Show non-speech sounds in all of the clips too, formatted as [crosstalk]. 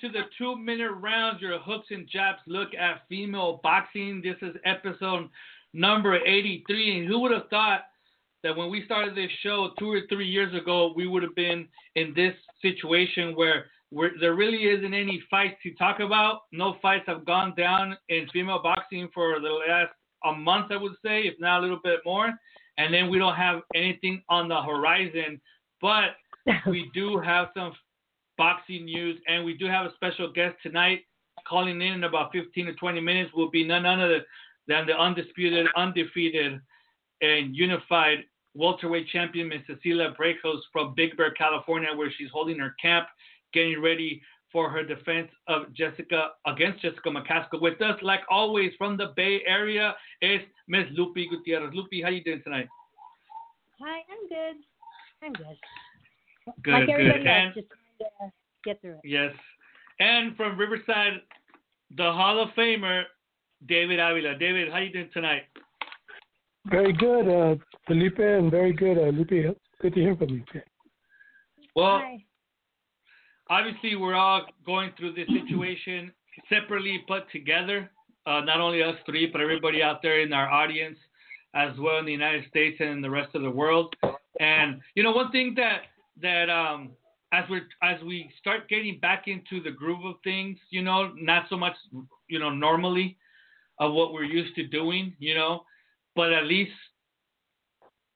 To the two minute rounds, your hooks and jabs look at female boxing. This is episode number 83. And who would have thought that when we started this show two or three years ago, we would have been in this situation where, where there really isn't any fights to talk about? No fights have gone down in female boxing for the last a month, I would say, if not a little bit more. And then we don't have anything on the horizon. But [laughs] we do have some boxing news, and we do have a special guest tonight calling in in about 15 to 20 minutes. Will be none other than the undisputed, undefeated, and unified welterweight champion, Miss Cecilia Braekhus from Big Bear, California, where she's holding her camp, getting ready for her defense of Jessica against Jessica McCaskill. With us, like always, from the Bay Area, is Miss Lupi Gutierrez. Lupi, how you doing tonight? Hi, I'm good. I'm good. Good, like everybody good. else, And just trying to get through it. Yes. And from Riverside, the Hall of Famer, David Avila. David, how you doing tonight? Very good, uh, Felipe, and very good, uh, Lupe. Good to hear from you. Well, Hi. obviously we're all going through this situation separately but together. Uh, not only us three, but everybody out there in our audience as well in the United States and in the rest of the world. And you know, one thing that that um, as we as we start getting back into the groove of things, you know, not so much, you know, normally of what we're used to doing, you know, but at least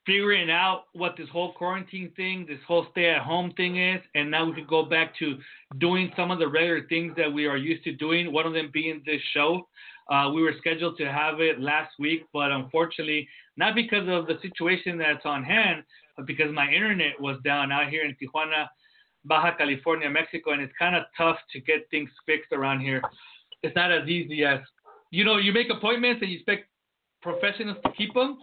figuring out what this whole quarantine thing, this whole stay at home thing is, and now we can go back to doing some of the regular things that we are used to doing. One of them being this show. Uh, we were scheduled to have it last week, but unfortunately, not because of the situation that's on hand, but because my internet was down out here in Tijuana, Baja California, Mexico, and it's kind of tough to get things fixed around here. It's not as easy as, you know, you make appointments and you expect professionals to keep them,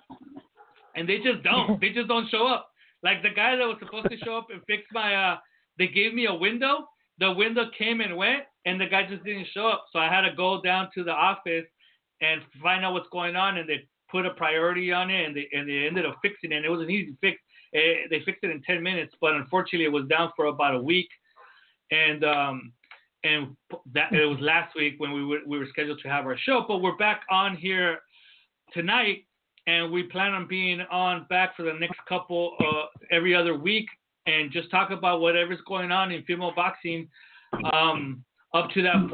and they just don't. [laughs] they just don't show up. Like the guy that was supposed to show up and fix my, uh, they gave me a window. The window came and went, and the guy just didn't show up. So I had to go down to the office and find out what's going on, and they put a priority on it, and they and they ended up fixing it. And it was an easy fix. Eh, they fixed it in 10 minutes, but unfortunately, it was down for about a week, and um, and that it was last week when we were we were scheduled to have our show. But we're back on here tonight, and we plan on being on back for the next couple uh, every other week, and just talk about whatever's going on in female boxing um, up to that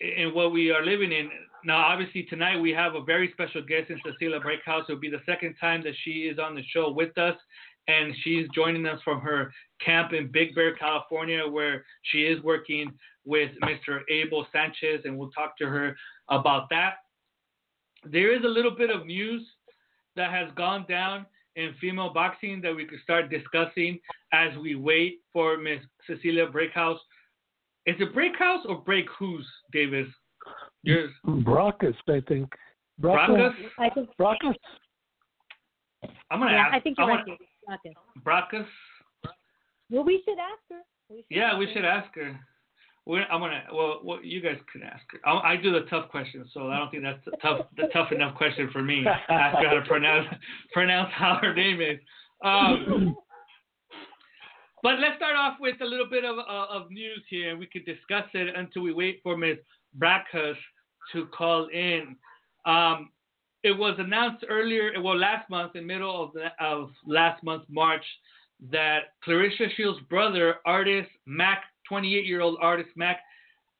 and what we are living in. Now, obviously, tonight we have a very special guest in Cecilia Braekhus. It'll be the second time that she is on the show with us, and she's joining us from her camp in Big Bear, California, where she is working with Mr. Abel Sanchez, and we'll talk to her about that. There is a little bit of news that has gone down in female boxing that we could start discussing as we wait for Miss Cecilia Braekhus. Is it Breakhouse or Break Who's, Davis? Yours. Brockus, I think. Brockus? I think. Brockus. I'm gonna Yeah, ask. I think you're I right. want- Brockus. Well, we should ask her. We should Yeah, ask we her. should ask her. We're, I'm gonna. Well, well, you guys can ask her. I, I do the tough questions, so I don't think that's the tough, the tough enough question for me. Ask her how to [laughs] pronounce pronounce how her name is. Um, but let's start off with a little bit of uh, of news here, and we could discuss it until we wait for Ms. Brackus to call in. Um, it was announced earlier, well, last month, in middle of the, of last month, March, that Claressa Shields' brother, Artis Mack, 28-year-old Artis Mack,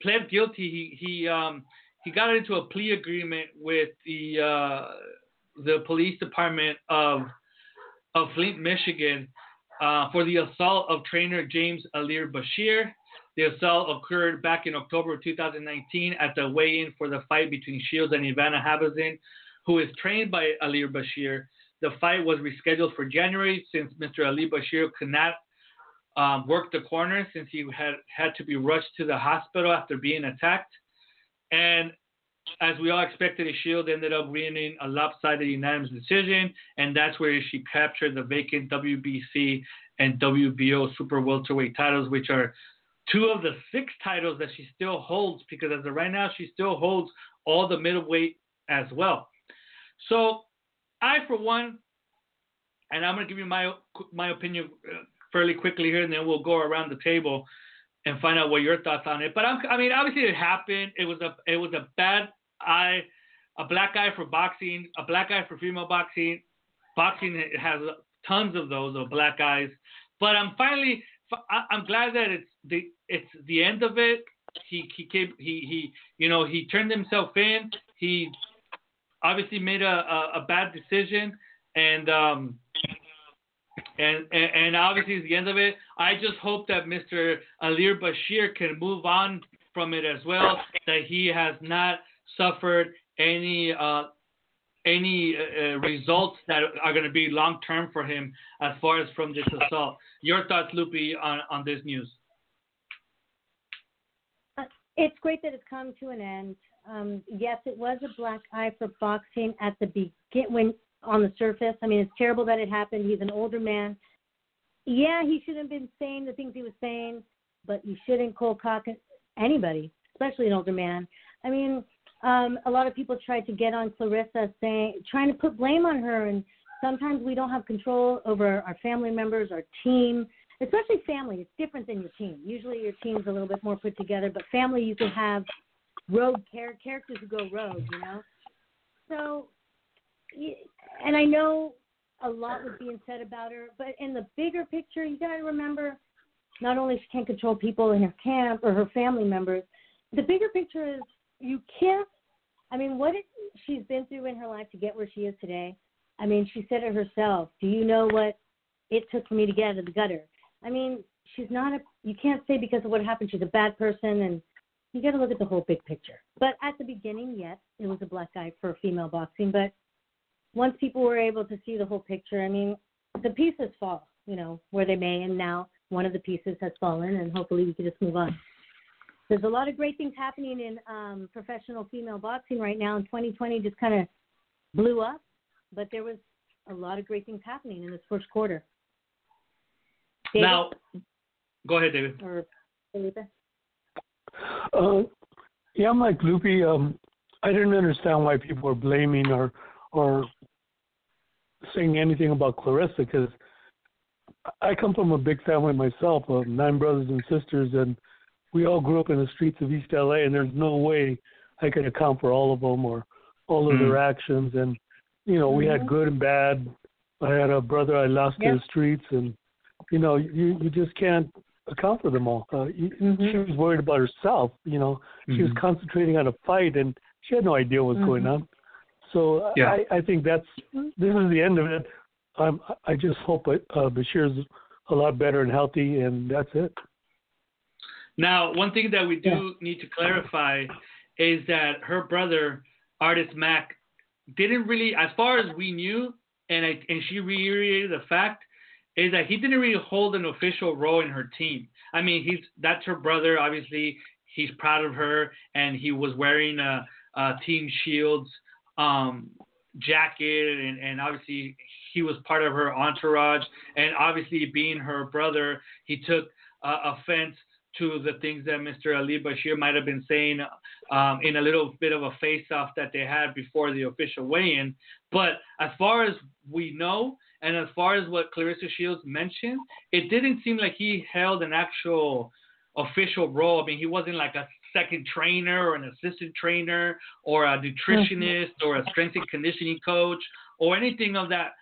pled guilty. He he um he got into a plea agreement with the uh, the police department of of Flint, Michigan, uh, for the assault of trainer James Ali Bashir. The assault occurred back in October of 2019 at the weigh-in for the fight between Shields and Ivana Habazin, who is trained by Ali Bashir. the fight was rescheduled for January since Mr. Ali Bashir could not um, work the corner since he had had to be rushed to the hospital after being attacked. And as we all expected, Shield ended up winning a lopsided unanimous decision, and that's where she captured the vacant WBC and WBO super welterweight titles, which are two of the six titles that she still holds because as of right now, she still holds all the middleweight as well. So I, for one, and I'm going to give you my my opinion uh, fairly quickly here, and then we'll go around the table and find out what your thoughts on it. But I'm, I mean, obviously it happened. It was a it was a bad eye, a black eye for boxing, a black eye for female boxing. Boxing has tons of those of black eyes. But I'm finally I'm glad that it's the it's the end of it. He he came he he you know he turned himself in. He obviously made a a, a bad decision and um and, and, and obviously it's the end of it. I just hope that Mr. Ali Bashir can move on from it as well. That he has not suffered any uh, any uh, uh results that are going to be long term for him as far as from this assault. Your thoughts, Lupe, on on this news? Uh, it's great that it's come to an end. Um, yes, it was a black eye for boxing at the begin when on the surface. I mean, it's terrible that it happened. He's an older man. Yeah, he shouldn't have been saying the things he was saying, but you shouldn't cold cock anybody, especially an older man. I mean, um, a lot of people tried to get on Claressa, saying, trying to put blame on her, and sometimes we don't have control over our family members, our team, especially family. It's different than your team. Usually your team's a little bit more put together, but family you can have rogue char- characters who go rogue, you know. So and I know a lot was being said about her, but in the bigger picture, you got to remember not only she can't control people in her camp or her family members, the bigger picture is you can't. I mean, what she's been through in her life to get where she is today. I mean, she said it herself. Do you know what it took for me to get out of the gutter? I mean, she's not a. You can't say because of what happened she's a bad person, and you got to look at the whole big picture. But at the beginning, yes, it was a black guy for female boxing, but once people were able to see the whole picture, I mean, the pieces fall, you know, where they may, and now one of the pieces has fallen, and hopefully we can just move on. There's a lot of great things happening in um, professional female boxing right now, and 2020 just kind of blew up, but there was a lot of great things happening in this first quarter. David? Now, go ahead, David. Or Felipe? Uh, yeah, I'm like Lupe. Um, I didn't understand why people were blaming or or saying anything about Claressa because I come from a big family myself of nine brothers and sisters, and we all grew up in the streets of East LA, and there's no way I could account for all of them or all of mm-hmm. their actions. And you know, we mm-hmm. had good and bad. I had a brother I lost yep. to the streets, and you know, you you just can't account for them all. Uh, mm-hmm. She was worried about herself. You know, she was mm-hmm. concentrating on a fight, and she had no idea what was going mm-hmm. on. So yeah. I, I think that's this is the end of it. Um, I just hope uh, Bashir's a lot better and healthy, and that's it. Now, one thing that we do yeah. need to clarify is that her brother, Artis Mack, didn't really, as far as we knew, and I, and she reiterated the fact is that he didn't really hold an official role in her team. I mean, he's that's her brother. Obviously, he's proud of her, and he was wearing a, a Team Shields um, jacket, and, and obviously he was part of her entourage. And obviously, being her brother, he took uh, offense to the things that Mr. Ali Bashir might have been saying um, in a little bit of a face-off that they had before the official weigh-in. But as far as we know, and as far as what Claressa Shields mentioned, it didn't seem like he held an actual official role. I mean, he wasn't like a second trainer or an assistant trainer or a nutritionist or a strength and conditioning coach or anything of that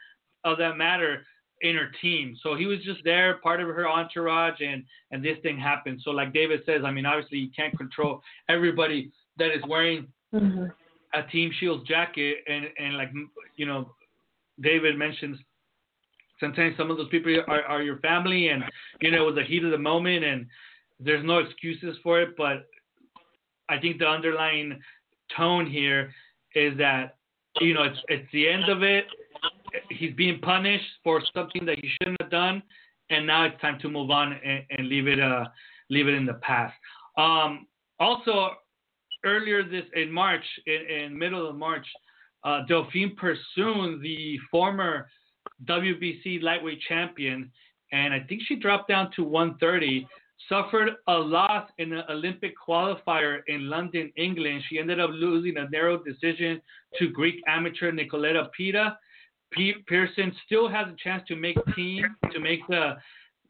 of that matter in her team. So he was just there, part of her entourage, and and this thing happened. So like David says, I mean, obviously you can't control everybody that is wearing mm-hmm. a Team Shields jacket, and and like you know, David mentions. Sometimes some of those people are, are your family, and you know, it was the heat of the moment, and there's no excuses for it. But I think the underlying tone here is that you know it's it's the end of it. He's being punished for something that he shouldn't have done, and now it's time to move on and, and leave it uh leave it in the past. Um, also, earlier this in March, in, in middle of March, uh, Delphine Persoon, the former WBC lightweight champion, and I think she dropped down to 130, suffered a loss in an Olympic qualifier in London, England. She ended up losing a narrow decision to Greek amateur Nicoletta Pita. Persoon still has a chance to make team to make the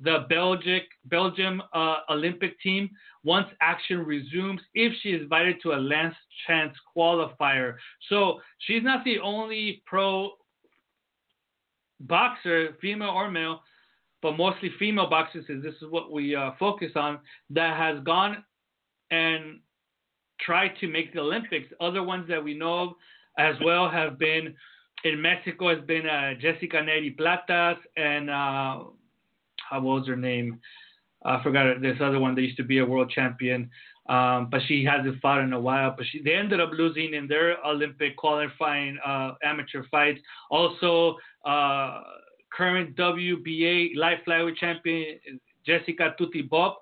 the Belgic Belgium uh, Olympic team once action resumes if she is invited to a last chance qualifier. So she's not the only pro boxer, female or male, but mostly female boxers, because this is what we uh, focus on, that has gone and tried to make the Olympics. Other ones that we know of as well have been in Mexico has been uh, Jessica Nery Platas and uh, what was her name? I forgot this other one that used to be a world champion, um, but she hasn't fought in a while. But she, they ended up losing in their Olympic qualifying uh, amateur fights. Also, uh, current WBA light flyweight champion Jessica Tuti Bopp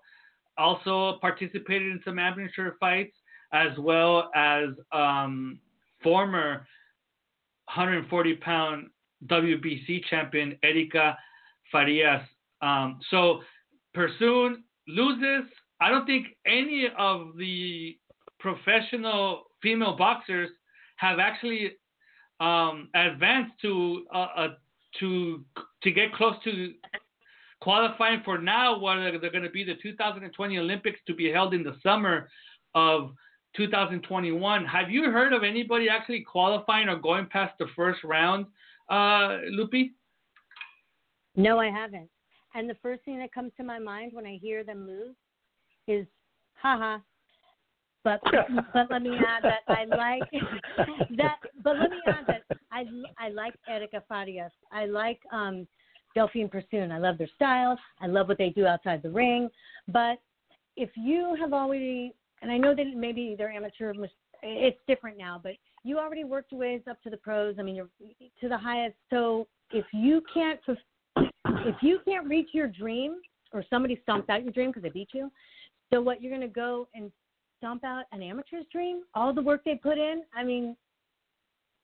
also participated in some amateur fights, as well as um, former 140 pound WBC champion Erika Farias. Um, so Persoon loses. I don't think any of the professional female boxers have actually um, advanced to uh, uh, to to get close to qualifying for now what they're going to be the 2020 Olympics to be held in the summer of 2021. Have you heard of anybody actually qualifying or going past the first round, uh, Lupi? No, I haven't. And the first thing that comes to my mind when I hear them lose is, haha. But [laughs] but let me add that I like [laughs] that. But let me add that I I like Erika Farias. I like um, Delphine Persoon. I love their styles. I love what they do outside the ring. But if you have already, and I know that maybe they're amateur, it's different now. But you already worked your ways up to the pros. I mean, you're to the highest. So if you can't [coughs] if you can't reach your dream or somebody stomps out your dream because they beat you, so what you're to go and stomp out an amateur's dream? All the work they put in? I mean,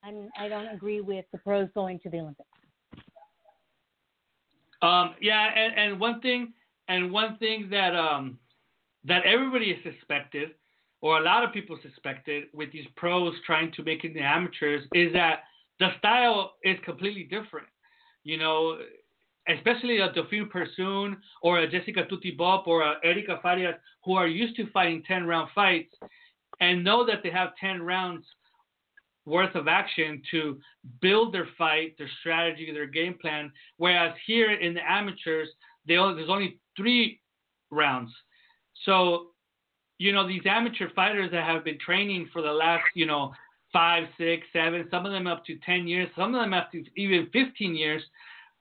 I'm, I don't agree with the pros going to the Olympics. Um, yeah, and, and one thing, and one thing that um, that everybody suspected, or a lot of people suspected, with these pros trying to make it the amateurs, is that the style is completely different. You know, especially a Delphine Persoon or a Jessica Tuti Bopp or a Erika Farias who are used to fighting 10 round fights and know that they have 10 rounds worth of action to build their fight, their strategy, their game plan. Whereas here in the amateurs, only, there's only three rounds. So, you know, these amateur fighters that have been training for the last, you know, five, six, seven, some of them up to 10 years, some of them up to even 15 years,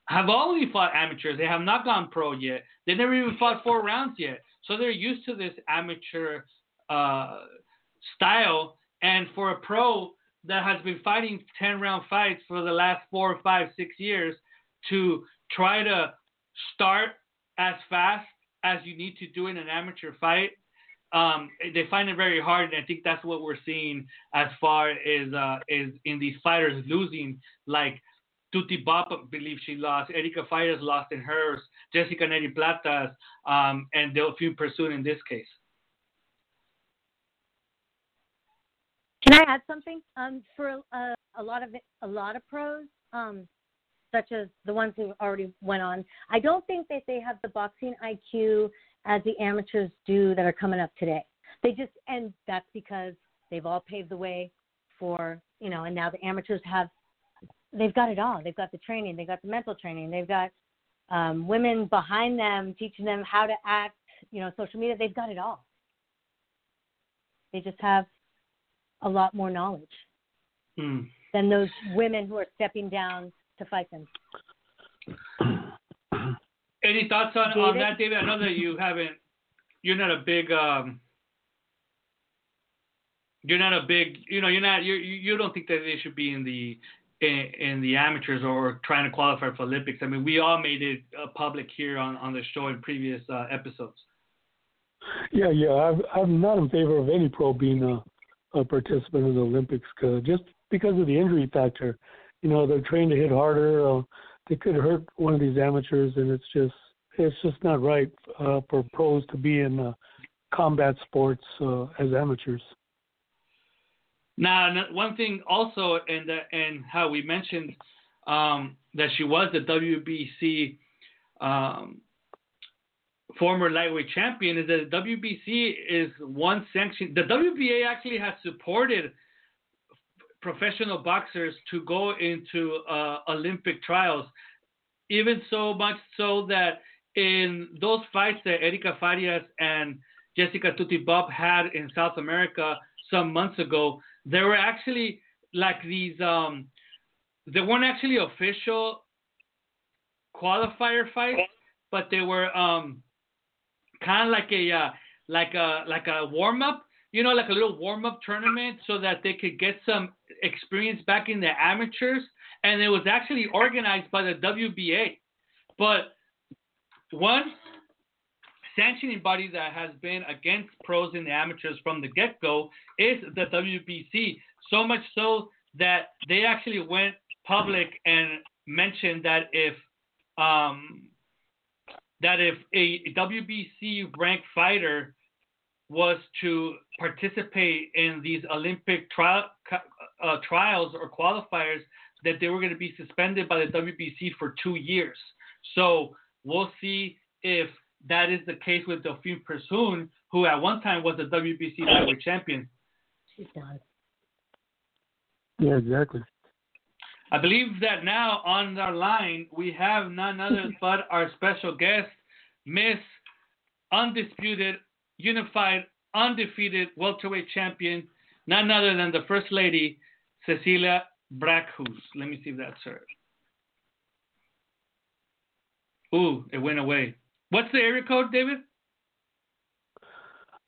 have only fought amateurs. They have not gone pro yet. They never even fought four rounds yet. So they're used to this amateur uh, style. And for a pro that has been fighting 10 round fights for the last four, five, six years to try to start as fast as you need to do in an amateur fight, um, they find it very hard. And I think that's what we're seeing as far as uh, is in these fighters losing like Tuti Bopp believes she lost. Erika Farias lost in hers. Jessica Nery Platas um, and Delphine Persoon in this case. Can I add something? Um, for uh, a lot of a lot of pros, um, such as the ones who already went on, I don't think that they have the boxing IQ as the amateurs do that are coming up today. They just, and that's because they've all paved the way for you know, and now the amateurs have they've got it all. They've got the training, they've got the mental training, they've got um, women behind them teaching them how to act. You know, social media. They've got it all. They just have a lot more knowledge mm. than those women who are stepping down to fight them. [clears throat] Any thoughts on, on that, David? I know that you haven't. You're not a big. Um, you're not a big. You know, you're not. You you don't think that they should be in the in, in the amateurs or trying to qualify for Olympics. I mean, we all made it uh, public here on, on the show in previous uh, episodes. Yeah, yeah. I've, I'm not in favor of any pro being a, a participant in the Olympics cause just because of the injury factor. You know, they're trained to hit harder. Uh, they could hurt one of these amateurs, and it's just it's just not right uh, for pros to be in uh, combat sports uh, as amateurs. Now, one thing also, and and how we mentioned um, that she was the WBC um, former lightweight champion is that the WBC is one sanction. The WBA actually has supported professional boxers to go into uh, Olympic trials, even so much so that in those fights that Erika Farias and Jessica Tuti Bopp had in South America some months ago, there were actually like these um, they weren't actually official qualifier fights, but they were um, kind of like a uh, like a like a warm up, you know, like a little warm up tournament, so that they could get some experience back in the amateurs. And it was actually organized by the WBA, but one sanctioning body that has been against pros and amateurs from the get go is the WBC. So much so that they actually went public and mentioned that if um, that if a WBC ranked fighter was to participate in these Olympic tri- uh, trials or qualifiers, that they were going to be suspended by the WBC for two years. So we'll see if that is the case with Delphine Persoon, who at one time was a WBC lightweight champion. She's done. Yeah, exactly. I believe that now on our line we have none other [laughs] but our special guest, Miss Undisputed, Unified, Undefeated Welterweight Champion, none other than the First Lady, Cecilia Brækhus. Let me see if that's her. Ooh, it went away. What's the area code, David?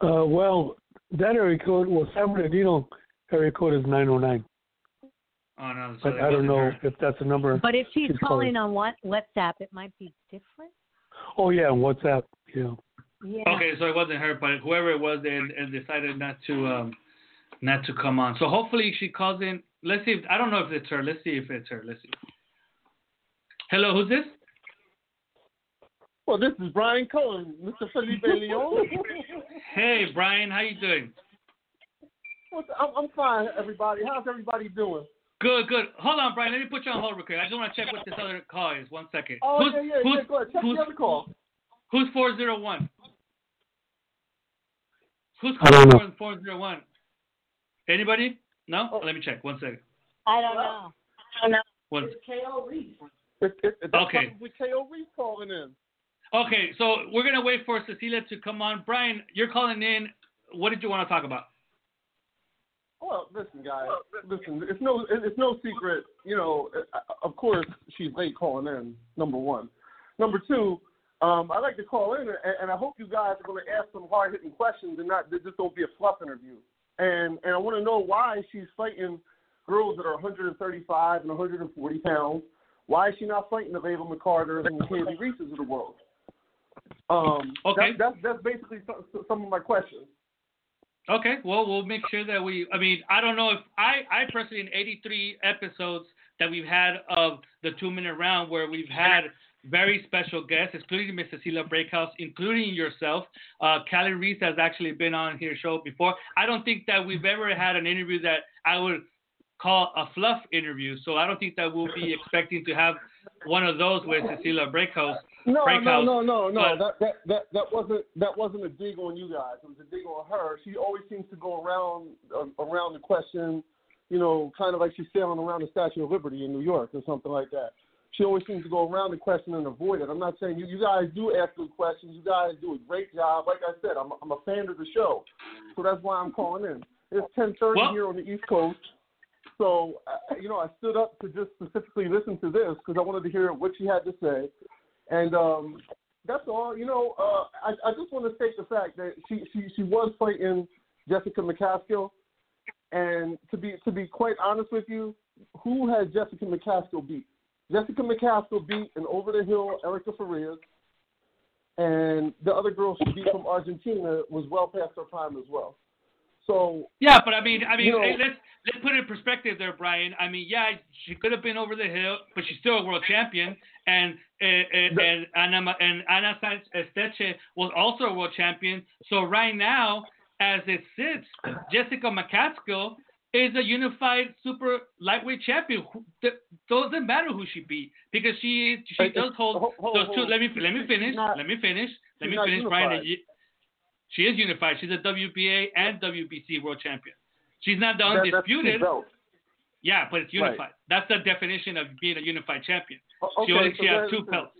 Uh, well, that area code, well, San Bernardino area code is 909. Oh no, so But I don't know her. if that's a number. But if she's She's calling calling. on what WhatsApp, it might be different. Oh, yeah, and WhatsApp. Yeah. Yeah. Okay, so it wasn't her, but whoever it was, and, and decided not to um, not to come on. So hopefully she calls in. Let's see. If, I don't know if it's her. Let's see if it's her. Let's see. Hello, who's this? Well, this is Brian Cohen, Mr. Felipe [laughs] Leon. Hey, Brian, how you doing? What's, I'm, I'm fine, everybody. How's everybody doing? Good, good. Hold on, Brian. Let me put you on hold real quick. I just want to check what this other call is. One second. Oh, who's, yeah, yeah, who's, yeah. Go ahead. Check the other call. Who's four zero one? Who's I don't know. calling four zero one? Anybody? No. Oh. Let me check. One second. I don't know. One. It's K.O. Reis. It, it, it, that's Okay. probably K.O. Reis calling in. Okay, so we're gonna wait for Cecilia to come on. Brian, you're calling in. What did you want to talk about? Well, listen, guys. Listen, it's no, it's no secret. You know, uh, of course, she's late calling in. Number one. Number two, um, I like to call in, and, and I hope you guys are going to ask some hard hitting questions and not this don't be a fluff interview. And and I want to know why she's fighting girls that are 135 and 140 pounds. Why is she not fighting the Layla McCarters and the Candy Reeses of the world? Um, Okay. That, that's that's basically some, some of my questions. Okay, well, we'll make sure that we. I mean, I don't know if I, I personally, in 83 episodes that we've had of the two minute round, where we've had very special guests, including Miss Cecilia Braekhus, including yourself. Uh, Kali Reis has actually been on here show before. I don't think that we've ever had an interview that I would call a fluff interview. So I don't think that we'll be expecting to have one of those with Cecilia Braekhus. No, Break no, no, no, no. but- That, that that that wasn't that wasn't a dig on you guys. It was a dig on her. She always seems to go around uh, around the question, you know, kind of like she's sailing around the Statue of Liberty in New York or something like that. She always seems to go around the question and avoid it. I'm not saying you you guys do ask good questions. You guys do a great job. Like I said, I'm I'm a fan of the show, so that's why I'm calling in. It's 10:30 Well- here on the East Coast. So, uh, you know, I stood up to just specifically listen to this because I wanted to hear what she had to say. And um, that's all. You know, uh, I, I just want to state the fact that she, she, she was fighting Jessica McCaskill. And to be to be quite honest with you, who has Jessica McCaskill beat? Jessica McCaskill beat an over the hill Erica Farias, and the other girl she beat from Argentina was well past her prime as well. So Yeah, but I mean, I mean, You know- hey, let's let's put it in perspective there, Brian. I mean, yeah, she could have been over the hill, but she's still a world champion, and and and, Ma- and Ana Sanchez Esteche was also a world champion. So right now, as it sits, Jessica McCaskill is a unified super lightweight champion. Th- Doesn't matter who she beat because she she does hold hold- hold- those two. hold. Let me let me finish. not- let me finish. Let me finish, Brian. She is unified. She's a WBA and WBC world champion. She's not the that, undisputed. belts. Yeah, but it's Right. unified. That's the definition of being a unified champion. O- she only so she has two belts.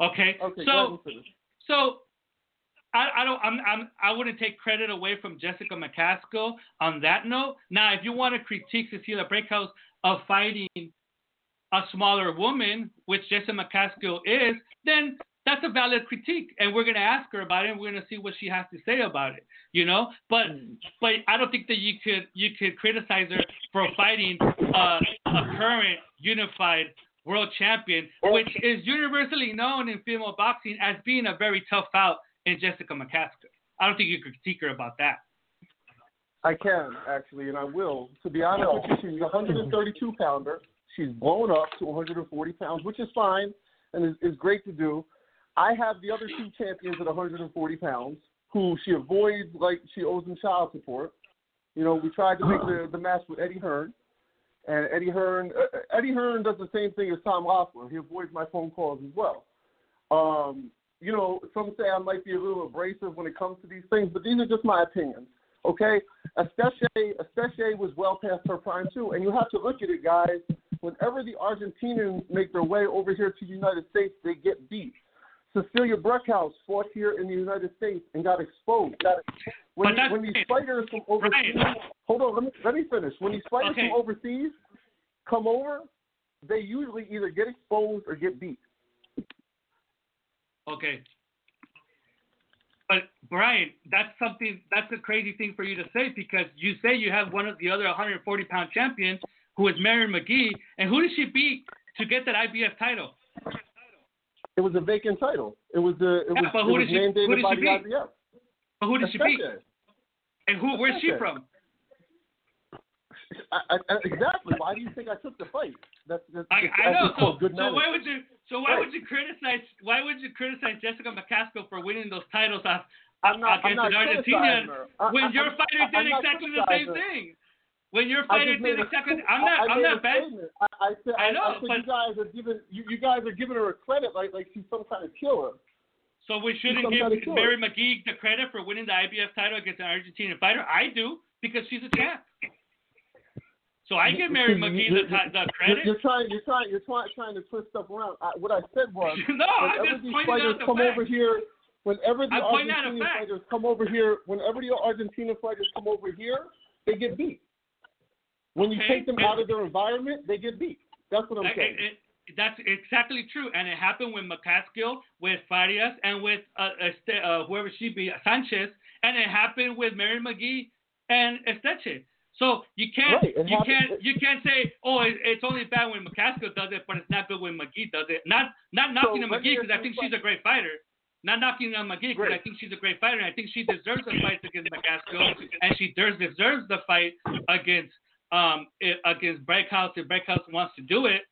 Okay. Okay, so so I, I don't I'm, I'm I wouldn't take credit away from Jessica McCaskill on that note. Now, if you want to critique Cecilia Braekhus of fighting a smaller woman, which Jessica McCaskill is, then that's a valid critique, and we're gonna ask her about it, and we're gonna see what she has to say about it. You know, but but I don't think that you could you could criticize her for fighting uh, a current unified world champion, which is universally known in female boxing as being a very tough out in Jessica McCaskill. I don't think you could critique her about that. I can actually, and I will. To be honest with you, she's a 132 pounder. She's blown up to 140 pounds, which is fine and is, is great to do. I have the other two champions at 140 pounds, who she avoids like she owes them child support. You know, we tried to make the, the match with Eddie Hearn, and Eddie Hearn uh, Eddie Hearn does the same thing as Tom Loeffler. He avoids my phone calls as well. Um, you know, some say I might be a little abrasive when it comes to these things, but these are just my opinions. Okay, Esteche, Esteche was well past her prime too, and you have to look at it, guys. Whenever the Argentinians make their way over here to the United States, they get beat. Cecilia Braekhus fought here in the United States and got exposed. When, when these fighters from overseas, Brian. hold on, let me let me finish. When these fighters Okay. from overseas come over, they usually either get exposed or get beat. Okay. But Brian, that's something that's a crazy thing for you to say because you say you have one of the other 140 pound champions who is Marion McGee, and who did she beat to get that IBF title? It was a vacant title. It was a it Yeah, was, but who it did was she- mandated who did by she the beat? IBF. But who did she beat? And who? Where's she from? I, I, exactly. Why do you think I took the fight? That's, that's, I, that's I know. So, good so why would you? So why Right. would you criticize? Why would you criticize Jessica McCaskill for winning those titles off, I'm not, I'm against not Argentinian her. When I- your I'm- fighter I'm did exactly the same her. thing? When your fighter did exactly, I'm not, I I'm not bad. I, I said, I know, but- you guys are giving you, you guys are giving her a credit like like she's some kind of killer. So we shouldn't give. Mary McGee the credit for winning the IBF title against an Argentinian fighter. I do because she's a champ. So I give Mary McGee the, the credit. you're trying, you're trying, you're trying, trying to twist stuff around. I, what I said [laughs] was, no, I'm just pointing fighters out the come fact. over here, whenever the I'm pointing out a Argentinian fact. fighters come over here, whenever the Argentina fighters come over here, they get beat. When you take them out of their environment, they get beat. That's what I'm Like, saying. it- it- that's exactly true, and it happened with McCaskill, with Farias, and with uh, Este- uh, whoever she be, Sanchez, and it happened with Mary McGee and Esteche. So you can't Right, you can't you can't say oh it, it's only bad when McCaskill does it, but it's not good when McGee does it. Not not knocking on McGee because I think she's a great fighter. Not knocking on McGee because I think she's a great fighter, and I think she deserves a fight against McCaskill, and she deserves deserves the fight against um against Braekhus if Braekhus wants to do it.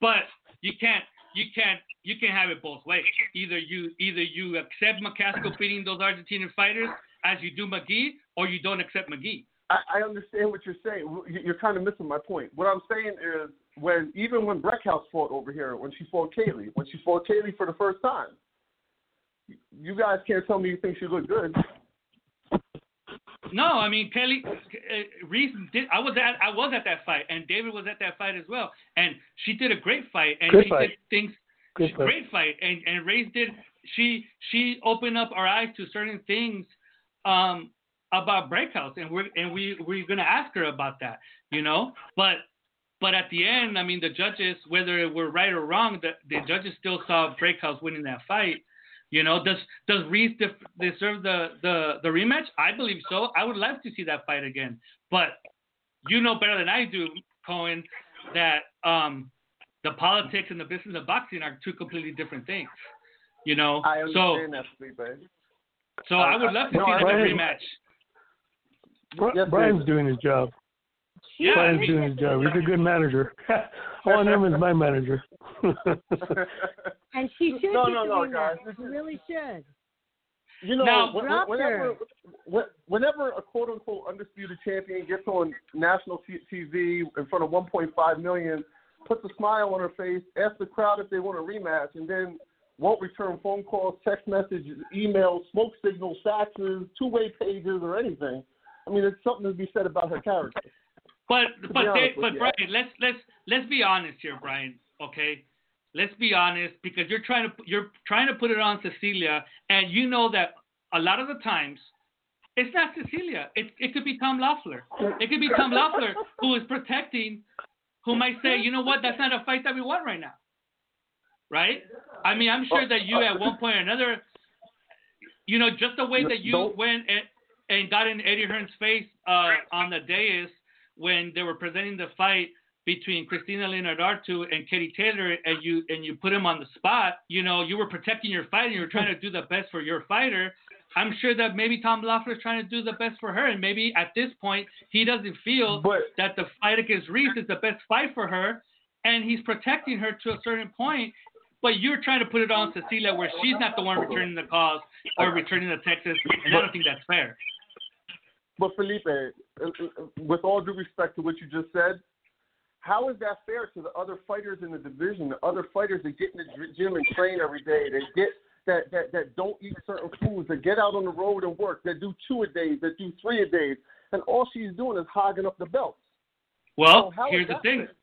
But you can't you can't you can have it both ways. Either you either you accept McCaskill beating those Argentinian fighters as you do McGee, or you don't accept McGee. I, I understand what you're saying. You- You're kind of missing my point. What I'm saying is, when even when Braekhus fought over here, when she fought Kali, when she fought Kali for the first time, you guys can't tell me you think she looked good. No, I mean Kelly uh, Reis did. I was at I was at that fight, and David was at that fight as well, and she did a great fight, and Good she fight. did things Good fight. great fight, and and Reis did. She she opened up our eyes to certain things um, about Braekhus, and we're and we we're gonna ask her about that, you know, but. But at the end, I mean, the judges, whether we're right or wrong, the, the judges still saw Braekhus winning that fight. You know, does does Reis def- deserve the, the the rematch? I believe so. I would love to see that fight again. But you know better than I do, Cohen. that um, the politics and the business of boxing are two completely different things. You know, I so understand that, Felipe. so I would love to No, see the rematch. Bri- Yes, Brian's doing his job. Yeah, Brian's doing his job. He's a good manager. [laughs] I want him as my manager. [laughs] And she should No, get no, the no, rematch. guys. She really should. You know, Now- when- whenever whenever a quote unquote undisputed champion gets on national TV in front of 1.5 million, puts a smile on her face, asks the crowd if they want a rematch, and then won't return phone calls, text messages, emails, smoke signals, faxes, two-way pages, or anything. I mean, it's something to be said about her character. But but they, but you. Brian, let's let's let's be honest here, Brian. Okay, let's be honest because you're trying to you're trying to put it on Cecilia, and you know that a lot of the times it's not Cecilia. It it could be Tom Loeffler. It could be Tom Loeffler who is protecting, who might say, you know what, that's not a fight that we want right now. Right? I mean, I'm sure that you at one point or another, you know, just the way that you went and, and got in Eddie Hearn's face uh, on the dais when they were presenting the fight between Christina Linardatou and Katie Taylor, and you and you put him on the spot. You know, you were protecting your fight and you were trying to do the best for your fighter. I'm sure that maybe Tom Loeffler is trying to do the best for her, and maybe at this point he doesn't feel But that the fight against Reis is the best fight for her, and he's protecting her to a certain point. But you're trying to put it on Cecilia where she's not the one returning the calls or returning the texts, and I don't think that's fair. But Felipe, uh, uh, with all due respect to what you just said, how is that fair to the other fighters in the division, the other fighters that get in the gym and train every day, that get that, that that don't eat certain foods, that get out on the road and work, that do two a days, that do three a days, and all she's doing is hogging up the belts. Well, So here's the thing, fair?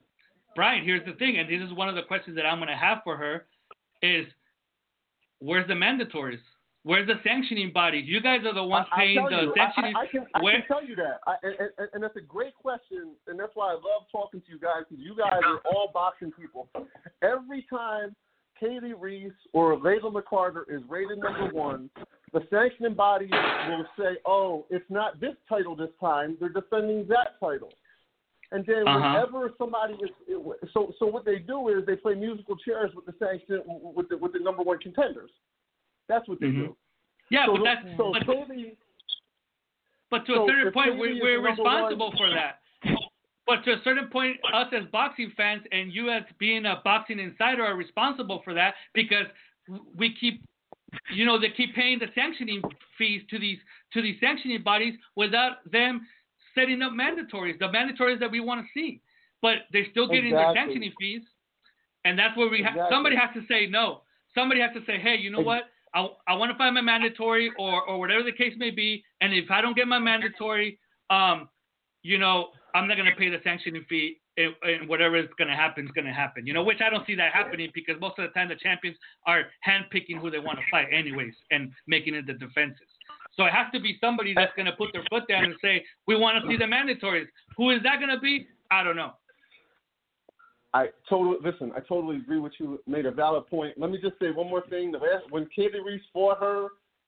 Brian. Here's the thing, and this is one of the questions that I'm going to have for her: is where's the mandatories? Where's the sanctioning bodies? You guys are the ones I, paying the you, sanctioning. I, I can I where- can tell you that, I, and, and, and that's a great question, and that's why I love talking to you guys because you guys are all boxing people. Every time Katie Reis or Layla McCarter is rated number one, the sanctioning bodies will say, "Oh, it's not this title this time; they're defending that title." And then Uh-huh. whenever somebody is, it, so so what they do is they play musical chairs with the sanction with the with the number one contenders. That's what they Mhm. do. yeah, so, but that's so but, but to so a certain point, we're, we're responsible one- for that. But to a certain point, us as boxing fans and you as being a boxing insider are responsible for that because we keep, you know, they keep paying the sanctioning fees to these to these sanctioning bodies without them setting up mandatories, the mandatories that we want to see. But they're still getting their sanctioning fees, and that's where we ha- Exactly. somebody has to say no. Somebody has to say, hey, you know what? I, I want to find my mandatory or, or whatever the case may be. And if I don't get my mandatory, um, you know, I'm not going to pay the sanctioning fee and, whatever is going to happen is going to happen. You know, which I don't see that happening because most of the time the champions are handpicking who they want to fight anyways and making it the defenses. So it has to be somebody that's going to put their foot down and say, we want to see the mandatories. Who is that going to be? I don't know. I totally listen. I totally agree with you. Made a valid point. Let me just say one more thing. The last when Katie Reis fought her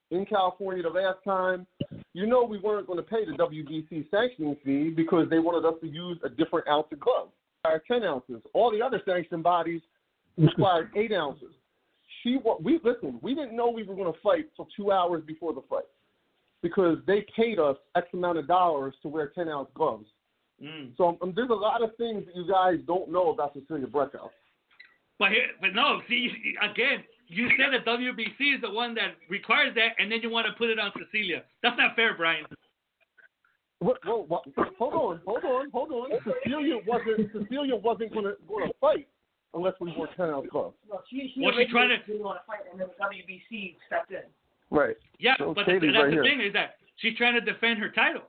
in California the last time, you know we weren't going to pay the WBC sanctioning fee because they wanted us to use a different ounce of glove, or ten ounces. All the other sanctioning bodies required [laughs] eight ounces. She wa- we listen. We didn't know we were going to fight till two hours before the fight because they paid us X amount of dollars to wear ten ounce gloves. Mm. So um, there's a lot of things that you guys don't know about Cecilia Breckow. But here, but no, see again, you said that WBC is the one that requires that, and then you want to put it on Cecilia. That's not fair, Brian. What, whoa, what, hold on, hold on, hold on. Cecilia wasn't Cecilia wasn't gonna gonna fight unless we were ten ounce gloves. No, she, she Was she trying to- didn't want to fight, and then WBC stepped in. Right. Yeah, So but Katie's that's right the here. thing is that she's trying to defend her title.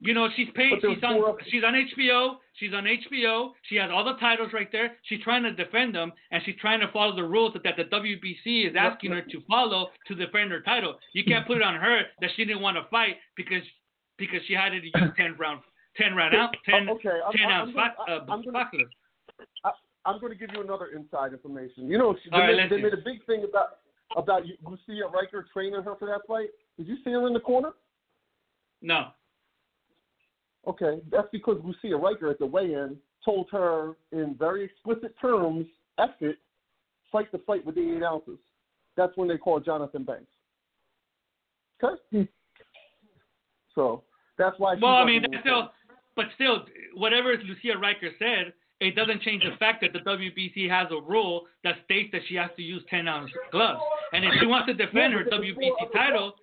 You know, she's paid. She's on. She's on HBO. She's on HBO. She has all the titles right there. She's trying to defend them, and she's trying to follow the rules that, that the WBC is asking her to follow to defend her title. You can't put it on her that she didn't want to fight because because she had to use [laughs] ten round ten round out ten Oh, okay, I'm, 10 I'm, ounce I'm, gonna, fo- uh, I'm, gonna, boxers. I'm gonna give you another inside information. You know, she, they, right, made, they made a big thing about about Lucia Rijker training her for that fight. Did you see her in the corner? No. Okay, that's because Lucia Rijker at the weigh-in told her in very explicit terms, F it, fight the fight with the eight ounces. That's when they called Jonathan Banks. Okay? [laughs] So that's why Well, I mean, that's still, but still, whatever Lucia Rijker said, it doesn't change the fact that the WBC has a rule that states that she has to use 10 ounce gloves. And if she wants to defend her Yeah, but there's four WBC title.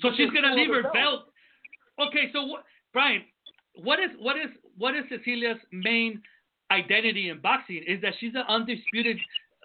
So she's gonna leave her belt. Okay, so what, Brian, what is what is what is Cecilia's main identity in boxing? Is that she's an undisputed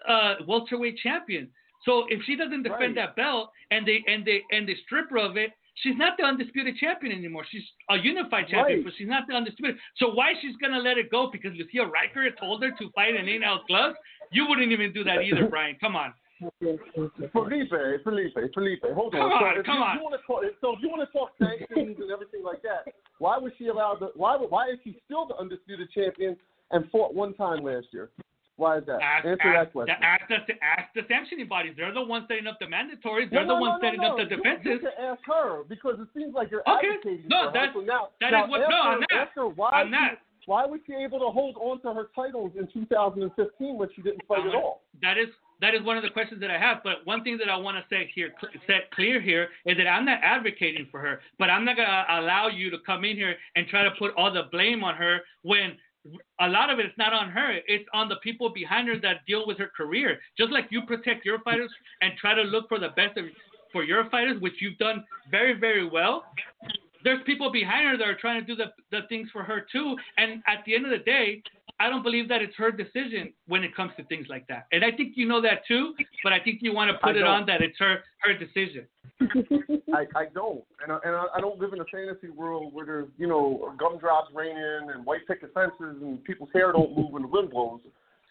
uh, welterweight champion. So if she doesn't defend Right. that belt and they and they and they strip her of it, she's not the undisputed champion anymore. She's a unified champion, Right. but she's not the undisputed. So why she's gonna let it go because Lucia Rijker told her to fight in eight ounce gloves? You wouldn't even do that either, [laughs] Brian. Come on. Felipe, Felipe, Felipe, hold on. Come on. so if come you, on. You wanna talk, so if you want to talk sanctions and everything like that, why was she allowed to? Why why is she still the undisputed champion and fought one time last year? Why is that? Ask, Answer ask, that question. ask, the, ask the sanctioning bodies. They're the ones setting up the mandatories. They're no, the no, ones no, setting up the defenses. You, can ask her because it seems like you're Okay. advocating No, for her. that's- So now, that now is what- after, no, I'm not. After why I'm she- not. Why was she able to hold on to her titles in 2015 when she didn't fight I'm at all? That is that is one of the questions that I have. But one thing that I want to say here, set clear here, is that I'm not advocating for her, but I'm not gonna allow you to come in here and try to put all the blame on her when a lot of it is not on her. It's on the people behind her that deal with her career. Just like you protect your fighters and try to look for the best of, for your fighters, which you've done very, very well. There's people behind her that are trying to do the, the things for her too. And at the end of the day, I don't believe that it's her decision when it comes to things like that. And I think you know that too, but I think you want to put I it don't. on that it's her her decision. I, I don't, and I, and I, I don't live in a fantasy world where there's you know gumdrops raining and white picket fences and people's hair don't move when the wind blows.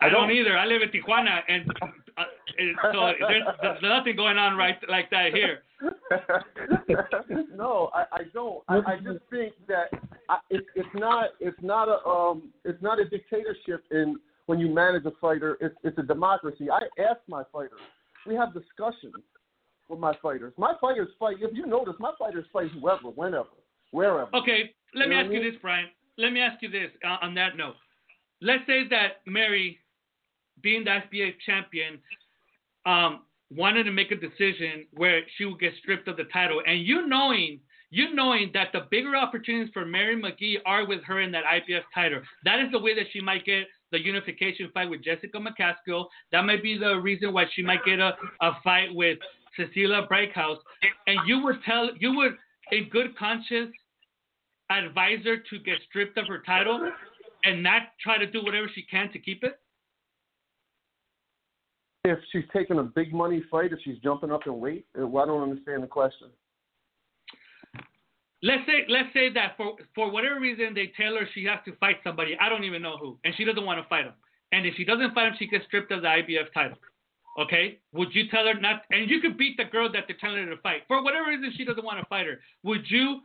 I don't either. I live in Tijuana, and uh, it- so there's, there's nothing going on right like that here. [laughs] no, I, I don't. I, I just think that I, it, it's not it's not a um it's not a dictatorship in when you manage a fighter. It's it's a democracy. I ask my fighters. We have discussions with my fighters. My fighters fight. If you notice, my fighters fight whoever, whenever, wherever. Okay, let You me ask you mean? this, Brian. Let me ask you this uh, on that note. Let's say that Mary, being the SBA champion, um, wanted to make a decision where she would get stripped of the title, and you knowing, you knowing that the bigger opportunities for Mary McGee are with her in that IBF title. That is the way that she might get the unification fight with Jessica McCaskill. That might be the reason why she might get a, a fight with Cecilia Braekhus. And you would tell, you would, in good conscience, advise her to get stripped of her title and not try to do whatever she can to keep it? If she's taking a big money fight, if she's jumping up in weight, uh, well, I don't understand the question. Let's say let's say that for for whatever reason they tell her she has to fight somebody I don't even know who and she doesn't want to fight him and if she doesn't fight him she gets stripped of the IBF title. Okay, would you tell her not? And you could beat the girl that they're telling her to fight for whatever reason she doesn't want to fight her. Would you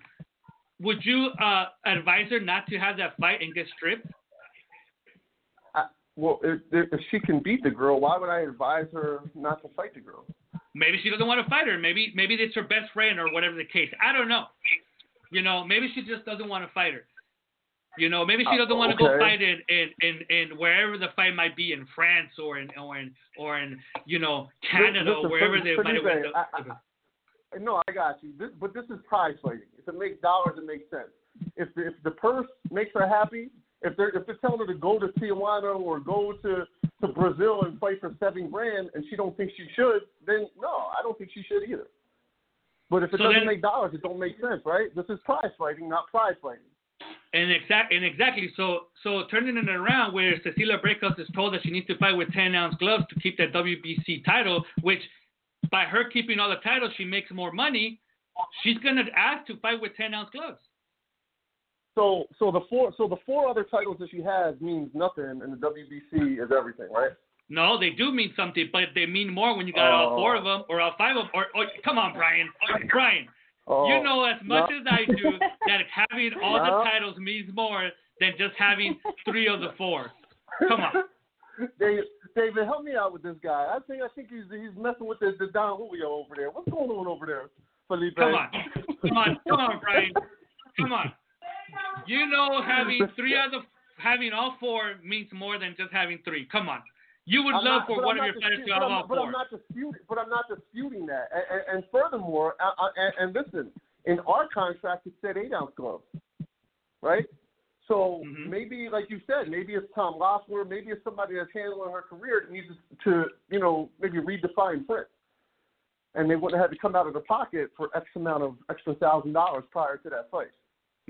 would you uh, advise her not to have that fight and get stripped? Well, if, if she can beat the girl, why would I advise her not to fight the girl? Maybe she doesn't want to fight her. Maybe maybe it's her best friend or whatever the case. I don't know. You know, maybe she just doesn't want to fight her. You know, maybe she doesn't want to go fight in, in, in, in wherever the fight might be in France or in or in or in you know Canada Listen, or wherever they might have went. I- I- No, I got you. This, but this is prize fighting. If it makes dollars, it makes sense. If if the purse makes her happy, if they're if they're telling her to go to Tijuana or go to to Brazil and fight for seven grand, and she don't think she should, then no, I don't think she should either. But if it So doesn't then- make dollars, it don't make sense, right? This is prize fighting, not prize fighting. And exact and exactly so so turning it around where Cecilia Braekhus is told that she needs to fight with ten ounce gloves to keep that WBC title, which by her keeping all the titles she makes more money. She's gonna ask to fight with ten ounce gloves. So so the four so the four other titles that she has means nothing, and the WBC is everything, right? No, they do mean something, but they mean more when you got all four of oh. them or all five of them. Or, or come on, Brian, Brian, Oh, you know as much no. as I do [laughs] that having all No. the titles means more than just having three of the four. Come on. [laughs] David, David, help me out with this guy. I think I think he's he's messing with the, the Don Julio over there. What's going on over there, Felipe? Come on. Come on. Come on, Brian. Come on. You know having three out of having all four means more than just having three. Come on. You would I'm love not- for one of your fighters to have all but four. I'm not disputing. But I'm not disputing that. And, and, and furthermore, uh, uh, and, and listen, in our contract it said eight ounce gloves, right? So Mhm. maybe, like you said, maybe it's Tom Loeffler, maybe it's somebody that's handling her career that needs to, you know, maybe redefine print. And they wouldn't have had to come out of their pocket for X amount of extra thousand dollars prior to that fight.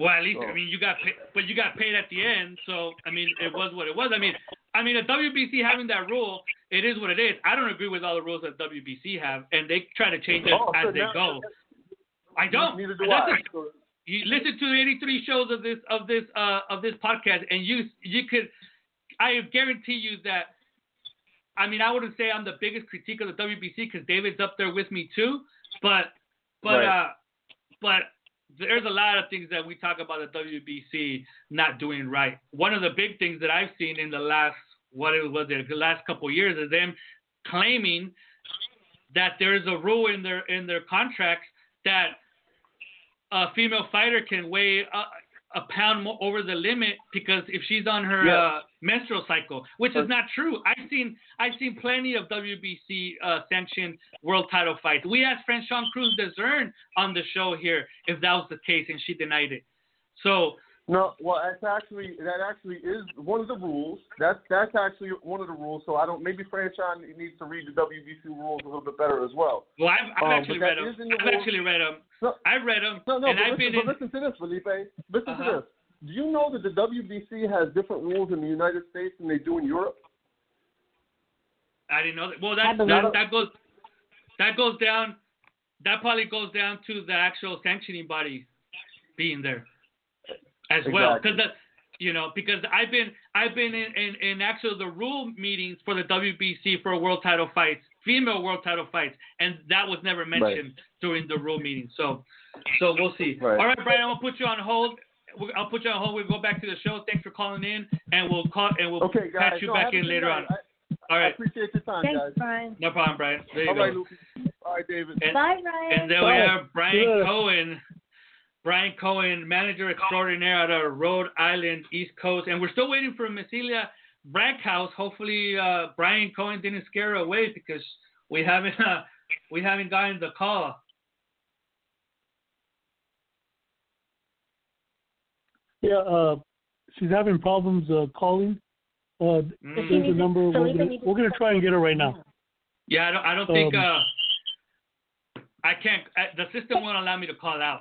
Well, at least So- I mean you got paid, but you got paid at the end. So I mean it was what it was. I mean I mean the WBC having that rule, it is what it is. I don't agree with all the rules that WBC have, and they try to change it Oh, so as they now- go. I don't. Neither do That's I. a- So- you listen to the 83 shows of this of this uh, of this podcast, and you you could, I guarantee you that. I mean, I wouldn't say I'm the biggest critique of the WBC because David's up there with me too, but but Right. uh, but there's a lot of things that we talk about the WBC not doing right. One of the big things that I've seen in the last what it was it, the last couple of years is them claiming that there is a rule in their in their contracts that a female fighter can weigh a, a pound more over the limit because if she's on her Yeah. uh, menstrual cycle, which is not true. I've seen I've seen plenty of WBC uh, sanctioned world title fights. We asked Franchon Crews-Dezurn on the show here if that was the case, and she denied it. So No, well, that's actually that actually is one of the rules. That's that's actually one of the rules. So I don't. Maybe Franchon needs to read the WBC rules a little bit better as well. well, I've, I've Um, actually but read that them. is in the I've rules. actually read them. No, I've read them, no, no. and but, I've listen, been but in. listen to this, Felipe. Listen Uh-huh. to this. Do you know that the WBC has different rules in the United States than they do in Europe? I didn't know that. Well, that that, that goes that goes down. That probably goes down to the actual sanctioning body being there as well, because the you know because I've been I've been in, in in actually the rule meetings for the WBC for world title fights, female world title fights, and that was never mentioned during the rule meeting. So so we'll see. Right. All right, Brian, I'm gonna put you on hold. I'll put you on hold. We'll go back to the show. Thanks for calling in, and we'll call and we'll Okay, guys. patch you no, back in later night. on. I, All I appreciate your time, Thanks, guys. Brian. no problem, Brian. There you All go. right, Luke. All right, David. And- Bye, Ryan. And then we Bye. have Brian Good. Cohen, Brian Cohen, manager extraordinaire out of Rhode Island, East Coast, and we're still waiting for Cecilia Braekhus. Hopefully, uh, Brian Cohen didn't scare her away because we haven't [laughs] uh, we haven't gotten the call. Yeah, uh, she's having problems uh, calling. Uh, Does she Mm. there's a to- number. We're gonna, we're gonna try and get her right now. Yeah, I don't I don't think Um, uh, I can't. I, the system won't allow me to call out.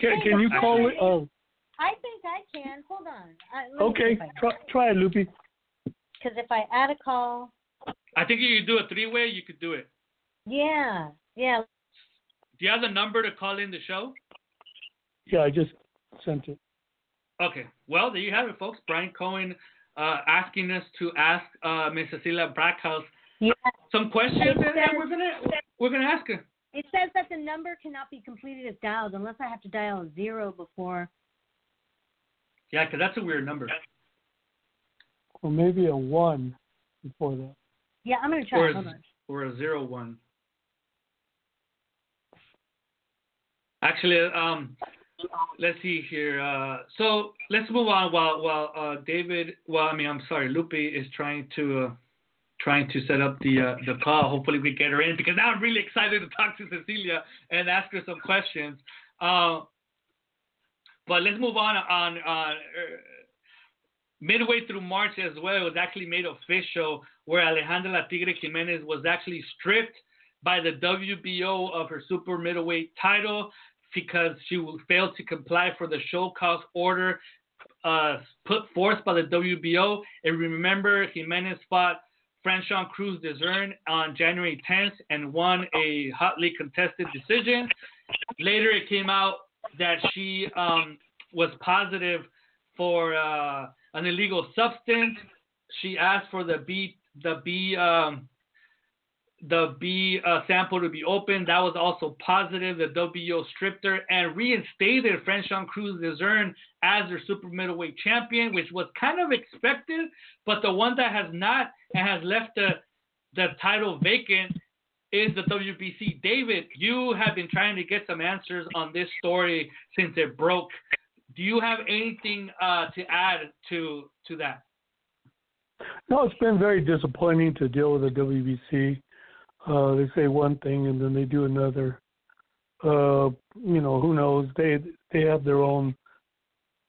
Can, can you call it? Uh, I think I can. Hold on. I, let me okay, see try, try it, Lupi. Because if I add a call, I think you could do a three way. You could do it. yeah, yeah. Do you have the number to call in the show? Yeah, I just sent it. Okay. Well, there you have it, folks. Brian Cohen uh, asking us to ask uh, Miss Cecilia Braekhus Yeah. some questions, and, and we're gonna we're gonna ask her. It says that the number cannot be completed as dialed unless I have to dial a zero before. Yeah, because that's a weird number. Or maybe a one before that. Yeah, I'm gonna try. Or a, or a zero one. Actually, um, let's see here. Uh, so let's move on while while uh, David. Well, I mean, I'm sorry, Lupe is trying to uh, trying to set up the uh, the call. Hopefully, we get her in because now I'm really excited to talk to Cecilia and ask her some questions. Uh, but let's move on on. Uh, midway through March as well, it was actually made official where Alejandra La Tigre Jimenez was actually stripped by the WBO of her super middleweight title because she failed to comply for the show cause order uh, put forth by the WBO. And remember, Jimenez fought Franchon Crews-Dezurn on January 10th and won a hotly contested decision. Later, it came out that she um, was positive for uh, an illegal substance. She asked for the B the B um, the B uh, sample to be opened. That was also positive. The WBO stripped her and reinstated Franchon Crews as their super middleweight champion, which was kind of expected. But the one that has not and has left the the title vacant is the WBC. David, you have been trying to get some answers on this story since it broke do you have anything uh, to add to to that? No, it's been very disappointing to deal with the WBC. Uh, they say one thing and then they do another. Uh, you know, who knows? They they have their own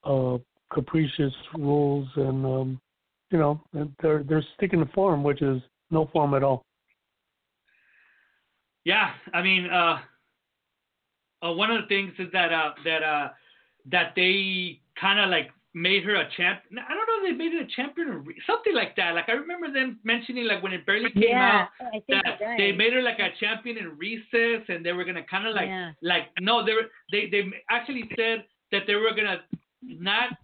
uh, capricious rules, and um, you know, they're they're sticking to form, which is no form at all. Yeah, I mean, uh, uh, one of the things is that uh, that uh, that they kind of like made her a champ. I don't they made it a champion or something like that. Like I remember them mentioning like when it barely came yeah, out that they made her like a champion in recess, and they were gonna kind of like Yeah. like no, they were they they actually said that they were gonna not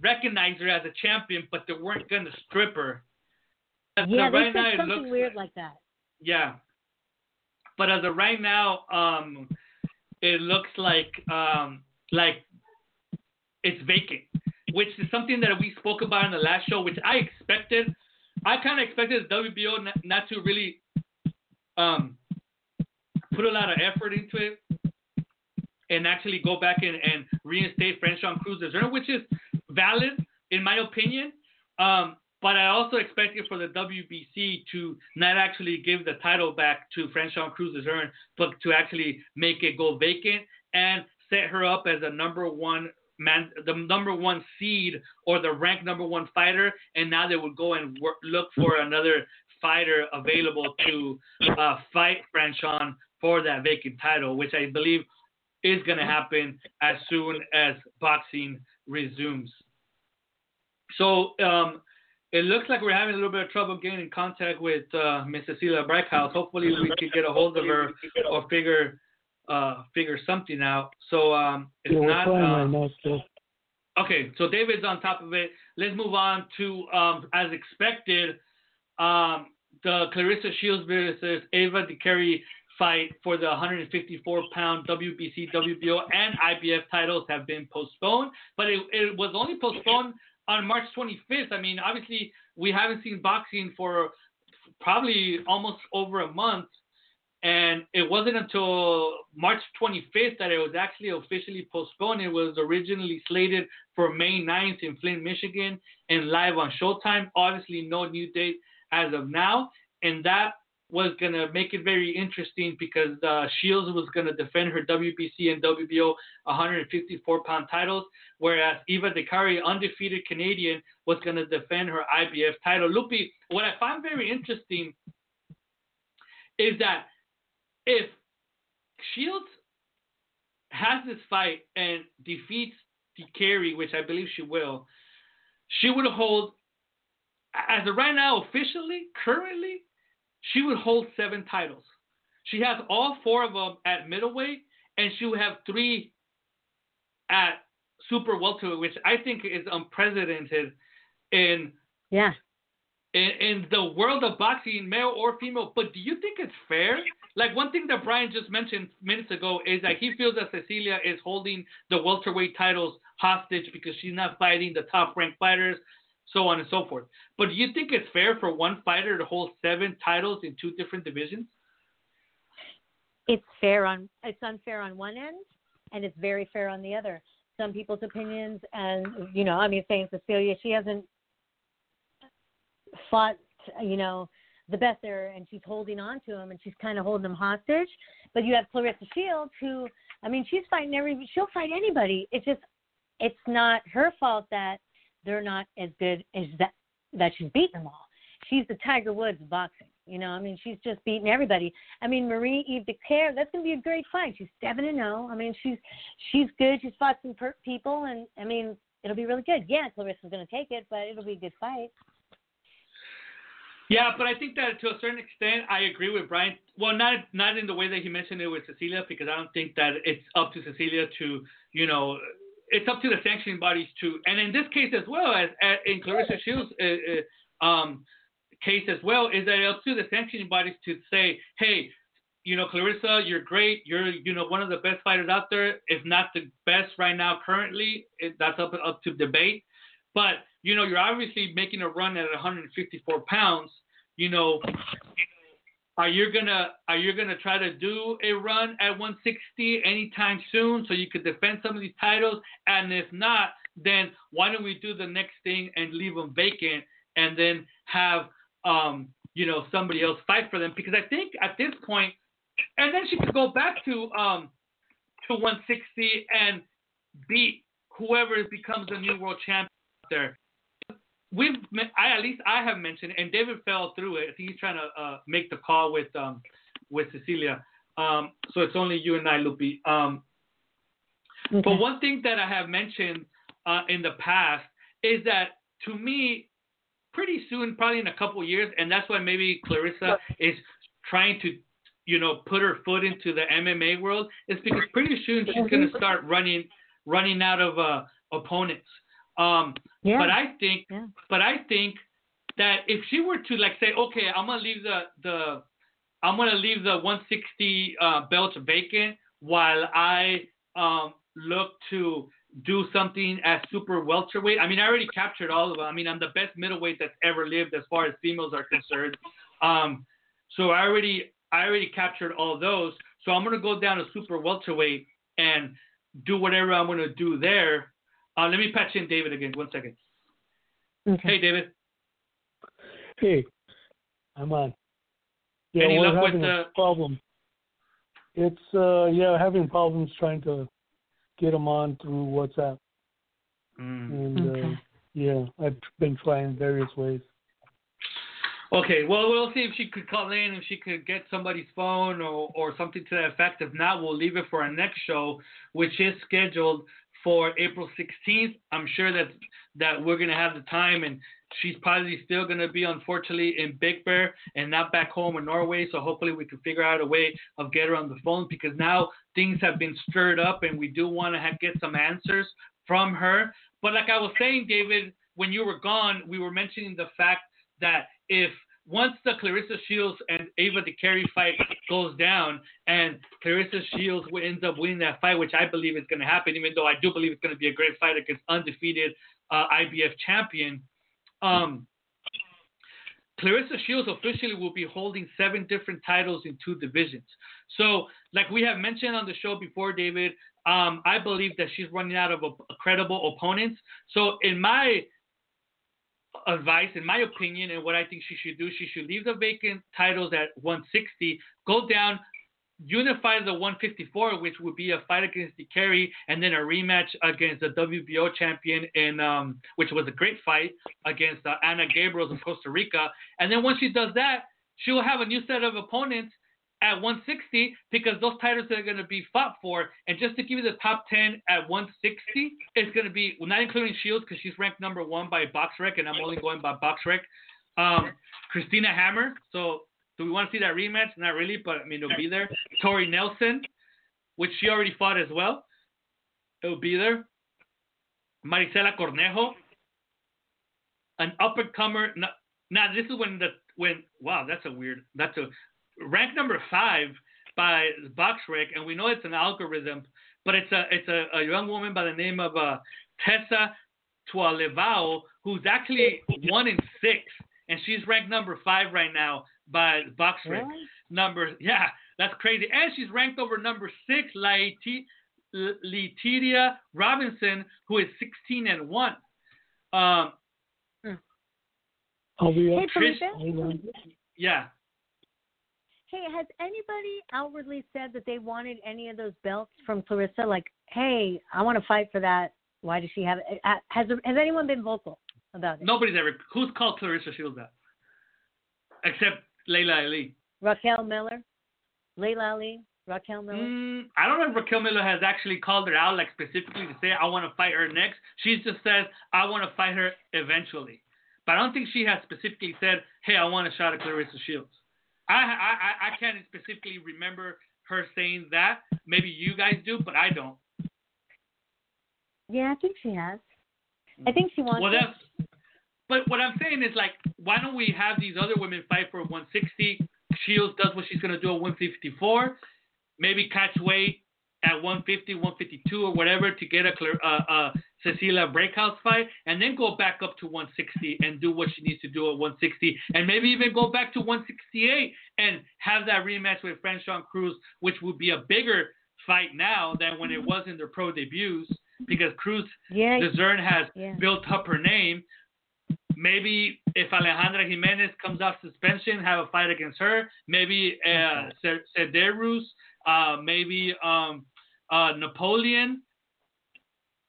recognize her as a champion, but they weren't gonna strip her. As yeah, they right said now, something looks weird like that. yeah. But as of right now, um, it looks like um, like it's vacant, which is something that we spoke about in the last show, which I expected. I kind of expected WBO not, not to really um, put a lot of effort into it and actually go back and, and reinstate Franchon Cruz Azerna, which is valid in my opinion. Um, but I also expected for the WBC to not actually give the title back to Franchon Cruz Azerna, but to actually make it go vacant and set her up as a number one man, the number one seed or the ranked number one fighter. And now they would go and work, look for another fighter available to uh, fight Franchon for that vacant title, which I believe is going to happen as soon as boxing resumes. So um, it looks like we're having a little bit of trouble getting in contact with uh, Miss Cecilia Braekhus. Hopefully, we can get a hold of her or figure uh, figure something out. So um, it's Yeah, not. right now. Okay, so David's on top of it. Let's move on to, um, as expected, um, the Claressa Shields versus Ava Dicaire fight for the 154 pound WBC, WBO, and IBF titles have been postponed, but it, it was only postponed on March 25th. I mean, obviously, we haven't seen boxing for probably almost over a month. And it wasn't until March 25th that it was actually officially postponed. It was originally slated for May 9th in Flint, Michigan, and live on Showtime. Obviously, no new date as of now. And that was going to make it very interesting because uh, Shields was going to defend her WBC and WBO 154 pound titles, whereas Eva Dicaire, undefeated Canadian, was going to defend her IBF title. Lupi, what I find very interesting is that if Shields has this fight and defeats Dicaire, which I believe she will, she would hold, as of right now, officially, currently, she would hold seven titles. She has all four of them at middleweight, and she would have three at super welterweight, which I think is unprecedented in Yeah. In, in the world of boxing, male or female. But do you think it's fair? Like one thing that Brian just mentioned minutes ago is that he feels that Cecilia is holding the welterweight titles hostage because she's not fighting the top ranked fighters, so on and so forth. But do you think it's fair for one fighter to hold seven titles in two different divisions? it's fair on it's unfair on one end and it's very fair on the other some people's opinions and you know i mean saying cecilia she hasn't fought you know the best there and she's holding on to him and she's kind of holding him hostage but you have claressa shields who i mean she's fighting every she'll fight anybody it's just it's not her fault that they're not as good as that that she's beaten them all she's the tiger woods of boxing you know, I mean, she's just beating everybody. I mean, Marie Eve Dicaire, that's gonna be a great fight. She's seven and zero. I mean, she's she's good. She's fought some per- people, and I mean, it'll be really good. Yeah, Claressa's gonna take it, but it'll be a good fight. Yeah, but I think that to a certain extent, I agree with Brian. Well, not not in the way that he mentioned it with Cecilia, because I don't think that it's up to Cecilia to, you know, it's up to the sanctioning bodies to, and in this case as well as, as in Claressa Shields' uh, uh, um, case as well, is that it's up to the sanctioning bodies to say, hey, you know, Claressa, you're great. You're, you know, one of the best fighters out there, if not the best right now currently. It, that's up up to debate. But you know, you're obviously making a run at 154 pounds. You know, are you gonna are you gonna try to do a run at 160 anytime soon so you could defend some of these titles? And if not, then why don't we do the next thing and leave them vacant and then have um you know somebody else fight for them? Because I think at this point, and then she could go back to um to 160 and beat whoever becomes the new world champion out there we've I at least I have mentioned, and David fell through it. I think he's trying to uh, make the call with um with Cecilia. Um, so it's only you and I, Lupi. Um, Okay. but one thing that I have mentioned uh, in the past is that to me, pretty soon, probably in a couple years, and that's why maybe Claressa is trying to, you know, put her foot into the MMA world, is because pretty soon she's going to start running running out of uh, opponents. Um, yeah. but I think, Yeah. but I think that if she were to like say, okay, I'm gonna leave the the, I'm gonna leave the 160 uh, belt vacant while I um, look to do something at super welterweight. I mean, I already captured all of them. I mean, I'm the best middleweight that's ever lived as far as females are concerned. Um, so I already I already captured all those. So I'm gonna go down to super welterweight and do whatever I'm gonna do there. Uh, let me patch in David again. One second. Okay. Hey, David. Hey, I'm on. Yeah, Any we're luck with having the- a problem. It's uh yeah, having problems trying to get them on through WhatsApp, Mm. and uh, Okay. yeah, I've been trying various ways. Okay, well, we'll see if she could call in, if she could get somebody's phone or, or something to that effect. If not, we'll leave it for our next show, which is scheduled for April 16th. I'm sure that that we're gonna have the time, and she's probably still gonna be, unfortunately, in Big Bear and not back home in Norway. So hopefully, we can figure out a way of get her on the phone because now things have been stirred up, and we do want to get some answers from her. But like I was saying, David, when you were gone, we were mentioning the fact that if once the Claressa Shields and Ava Dicaire fight goes down and Claressa Shields ends up winning that fight, which I believe is going to happen, even though I do believe it's going to be a great fight against undefeated uh, IBF champion, um, Clarissa Shields officially will be holding seven different titles in two divisions. So, like we have mentioned on the show before, David, um, I believe that she's running out of a, credible opponents. So, in my advice, in my opinion, and what I think she should do, she should leave the vacant titles at 160, go down, unify the 154, which would be a fight against Dicaire, and then a rematch against the WBO champion in, um, which was a great fight against uh, Anna Gabriels of Costa Rica. And then once she does that, she will have a new set of opponents at 160 because those titles are going to be fought for. And just to give you the top 10 at 160, it's going to be, well, not including Shields because she's ranked number one by BoxRec, and I'm only going by BoxRec. Um, Christina Hammer. So do we want to see that rematch? Not really, but I mean, it'll be there. Tori Nelson, which she already fought as well. It'll be there. Marisela Cornejo, an up and comer. Now, now, this is when the when wow, that's a weird. That's a rank number five by BoxRec, and we know it's an algorithm, but it's a it's a, a young woman by the name of uh, Tessa Tualevao, who's actually one in six, and she's ranked number five right now by BoxRec. Really? Number yeah, that's crazy, and she's ranked over number six, Laiti. Letitia Robinson, who is 16 and one. Um, I'll be Hey, up. Felipe. Hold yeah, Hey, has anybody outwardly said that they wanted any of those belts from Claressa? Like, hey, I want to fight for that. Why does she have it? Uh, Has has anyone been vocal about it? nobody's ever. Who's called Claressa Shields that? Except Laila Ali. Raquel Miller, Laila Ali, Raquel Miller. Mm, I don't know if Raquel Miller has actually called her out, like specifically to say I want to fight her next. She just says I want to fight her eventually, but I don't think she has specifically said, "Hey, I want a shot at Claressa Shields." I I I- I can't specifically remember her saying that. Maybe you guys do, but I don't. Yeah, I think she has. I think she wants. Well, that's. But what I'm saying is like, why don't we have these other women fight for 160? Shields does what she's gonna do at 154. Maybe catch weight at 150, 152 or whatever to get a clear, uh, uh, Cecilia Braekhus fight, and then go back up to 160 and do what she needs to do at 160, and maybe even go back to 168 and have that rematch with Franchon Crews, which would be a bigger fight now than when it was in their pro debuts, because Crews Yeah. Dezurn has Yeah. built up her name. Maybe if Alejandra Jimenez comes off suspension, have a fight against her. Maybe uh, Ce- Cederus, uh, maybe um, uh, Napoleon.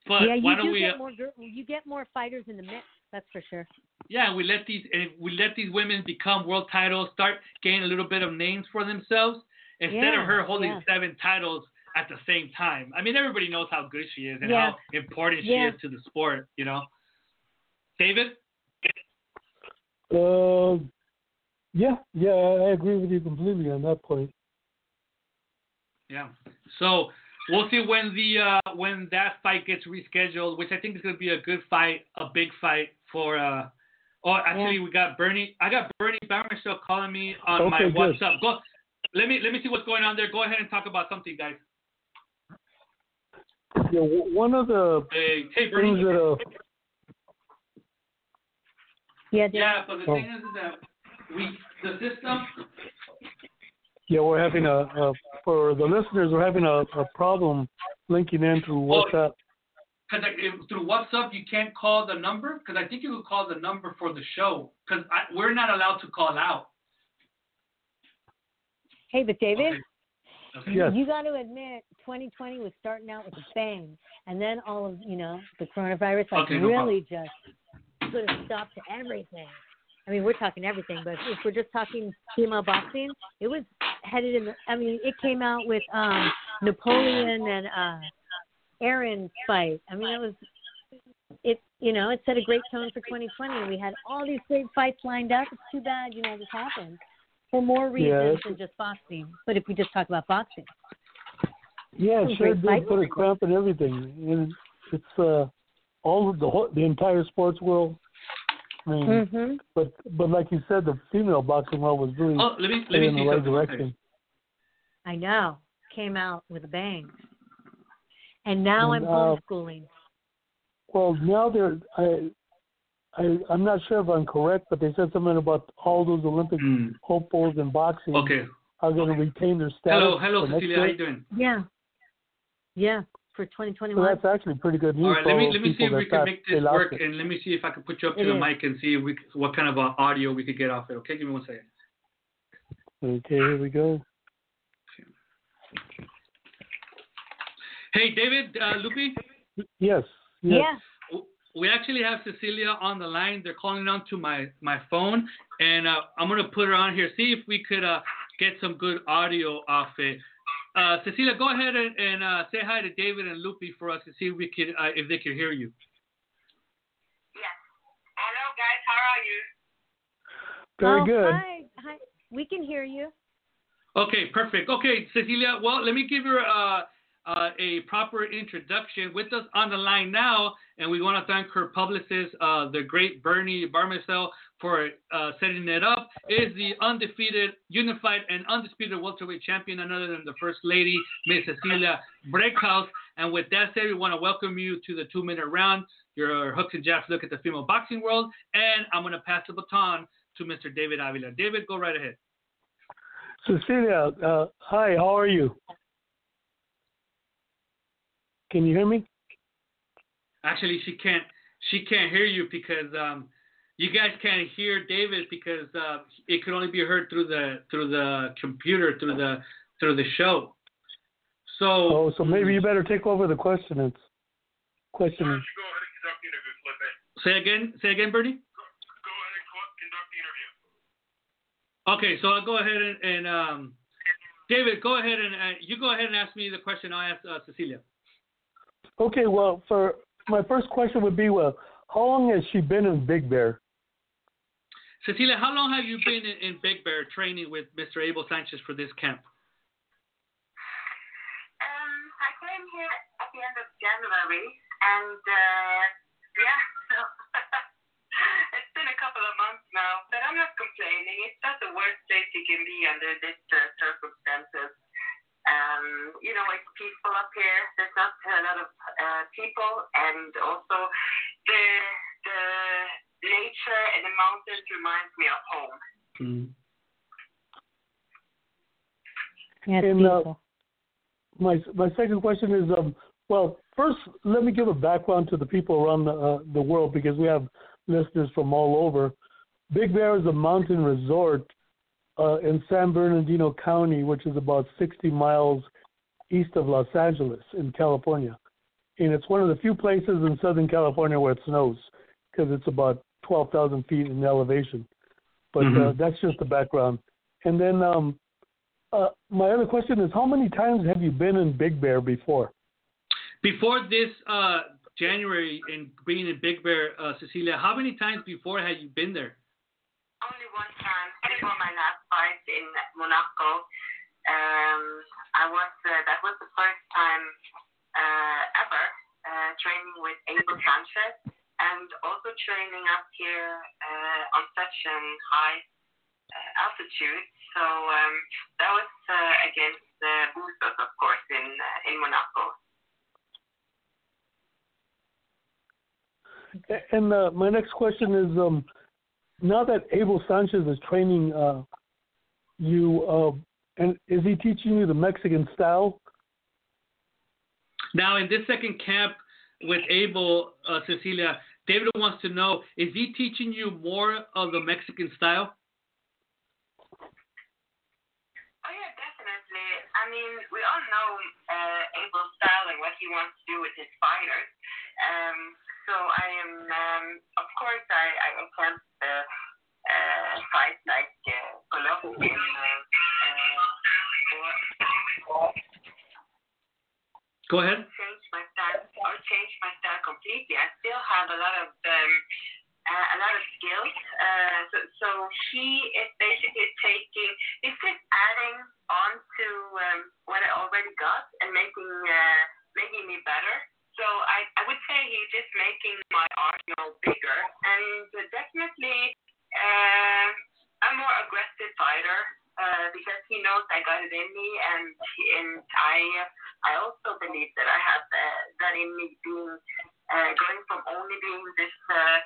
But yeah, you why don't do we? get more you get more fighters in the mix. That's for sure. yeah, we let these we let these women become world titles, start gaining a little bit of names for themselves instead Yeah, of her holding yeah. seven titles at the same time. I mean, everybody knows how good she is and Yeah. how important Yeah. she is to the sport. You know, David. Uh, yeah, yeah, I agree with you completely on that point. Yeah. So we'll see when the uh, when that fight gets rescheduled, which I think is going to be a good fight, a big fight for. Uh, oh, actually, Yeah. we got Bernie. I got Bernie Bahrmasel calling me on my good. WhatsApp. Go. Let me let me see what's going on there. Go ahead and talk about something, guys. Yeah, one of the Hey, hey things Bernie. that uh, Yeah. Yeah, but the Oh. thing is, is that we the system. Yeah, we're having a, a for the listeners, we're having a, a problem linking in through Oh. WhatsApp. Because through WhatsApp you can't call the number. Because I think you could call the number for the show. Because we're not allowed to call out. Hey, but David, Okay. Okay. Yes. you got to admit, 2020 was starting out with a bang, and then all of you know the coronavirus like Okay, no really just put a stop to everything. I mean, we're talking everything, but if we're just talking female boxing, it was headed in. The, I mean, it came out with um Napoleon and uh Aaron's fight. I mean, it was it. You know, it set a great tone for 2020, and we had all these great fights lined up. It's too bad, you know, this happened for more reasons it's- than just boxing. But if we just talk about boxing. Yeah, it sure did put a cramp in everything, and it's uh all of the whole, the entire sports world. I mean, Mm-hmm. but but like you said, the female boxing world was really Oh, let me let me in the right direction. I know. Came out with a bang. And now And, I'm uh, homeschooling. Well, now they're I, I I'm not sure if I'm correct, but they said something about all those Olympic Mm. hopefuls in boxing Okay. are going to retain their status. Hello, hello, for Cecilia. How year. you doing? Yeah. Yeah. For So 2021. that's actually pretty good news. All right, for let me let me see if we can make this work, it. and let me see if I can put you up to It the is. mic and see if we, what kind of uh, audio we could get off it. Okay, give me one second. Okay, here we go. Hey, David, uh, Lupi, Yes. yes. Yeah. we actually have Cecilia on the line. They're calling on to my my phone, and uh, I'm gonna put her on here. See if we could uh, get some good audio off it. Uh, Cecilia, go ahead and, and uh, say hi to David and Lupi for us to see if we could uh, if they could hear you. Yes. Hello, guys. How are you? Very oh, good. Hi. Hi. We can hear you. Okay, perfect. Okay, Cecilia, well, let me give her uh, uh, a proper introduction. With us on the line now, and we want to thank her publicist, uh, the great Bernie Bahrmasel, for uh, setting it up, is the undefeated, unified, and undisputed welterweight champion, none other than the First Lady, Miss Cecilia Braekhus. And with that said, we want to welcome you to the two-minute round, your hooks and jabs look at the female boxing world, and I'm going to pass the baton to Mr. David Avila. David, go right ahead. Cecilia, uh, hi. How are you? Can you hear me? Actually, she can't. She can't hear you because um, you guys can't hear David because uh, it could only be heard through the through the computer through the through the show. So. Oh, so maybe you better take over the questions. Questioning. Say again. Say again, Bernie. Okay, so I'll go ahead and, and um, David, go ahead and uh, you go ahead and ask me the question I asked uh, Cecilia. Okay, well, for my first question would be, well, how long has she been in Big Bear? Cecilia, how long have you been in, in Big Bear training with Mr. Abel Sanchez for this camp? Um, I came here at the end of January, and uh, yeah, [laughs] [laughs] it's been a couple of months now, but I'm not complaining. It's not the worst place you can be under these uh, circumstances. Um, you know, it's peaceful up here. There's not a lot of uh, people, and also the the nature and the mountains reminds me of home. Mm. Yeah, And, uh. My my second question is um well first let me give a background to the people around the uh, the world because we have listeners from all over. Big Bear is a mountain resort uh, in San Bernardino County, which is about 60 miles east of Los Angeles in California, and it's one of the few places in Southern California where it snows because it's about 12,000 feet in elevation. But uh, Mhm. that's just the background. And then um, uh, my other question is, how many times have you been in Big Bear before? Before this uh, January and being in Big Bear, uh, Cecilia, how many times before had you been there? Only one time before my last fight in Monaco. Um, I was uh, that was the first time uh, ever uh, training with Abel Sanchez and also training up here uh, on such an high uh, altitude. So um, that was uh, against the Bustos, of course, in uh, in Monaco. And uh, my next question is, um, now that Abel Sanchez is training uh, you, uh, and is he teaching you the Mexican style? Now, in this second camp with Abel, uh, Cecilia, David wants to know: Is he teaching you more of the Mexican style? Oh yeah, definitely. I mean, we all know uh, Abel's style and what he wants to do with his fighters. Um, so I am, um, of course, I I attempt to uh, fight like uh, Golovkin uh, Go ahead. change my style or change my completely. I still have a lot of um, uh, a lot of skills. Uh, so, so he is basically taking, he's just adding on to um, what I already got and making uh, making me better. So I, I would say he's just making my arsenal bigger and definitely uh, a more aggressive fighter uh, because he knows I got it in me and and I I also believe that I have uh, that in me being uh, going from only being this uh,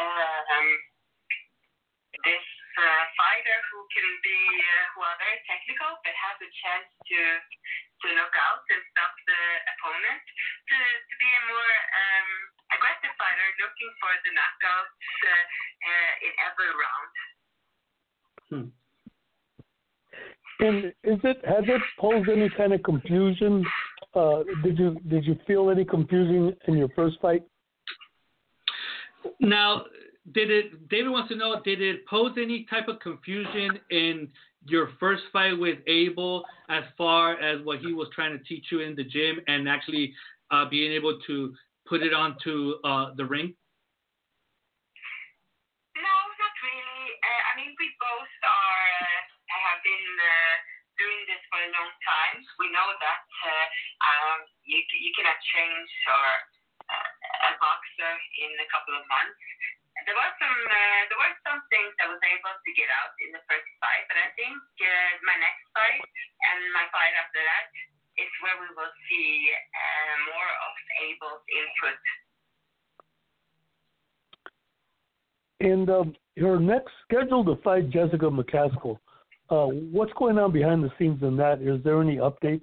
um, this uh, fighter who can be uh, who are very technical but has a chance to to knock out and stop the opponent to, to be a more um, aggressive fighter looking for the knockouts uh, uh, in every round. Hmm. And is it has it posed any kind of confusion? Uh, did you did you feel any confusion in your first fight? Now, did it? David wants to know: Did it pose any type of confusion in your first fight with Abel, as far as what he was trying to teach you in the gym, and actually uh, being able to put it onto uh, the ring? We know that uh, um, you you cannot change or uh, a boxer in a couple of months. There was some uh, there were some things I was able to get out in the first fight, but I think uh, my next fight and my fight after that is where we will see uh, more of Abel's input. And um, your next scheduled to fight Jessica McCaskill. Uh, what's going on behind the scenes in that? Is there any updates?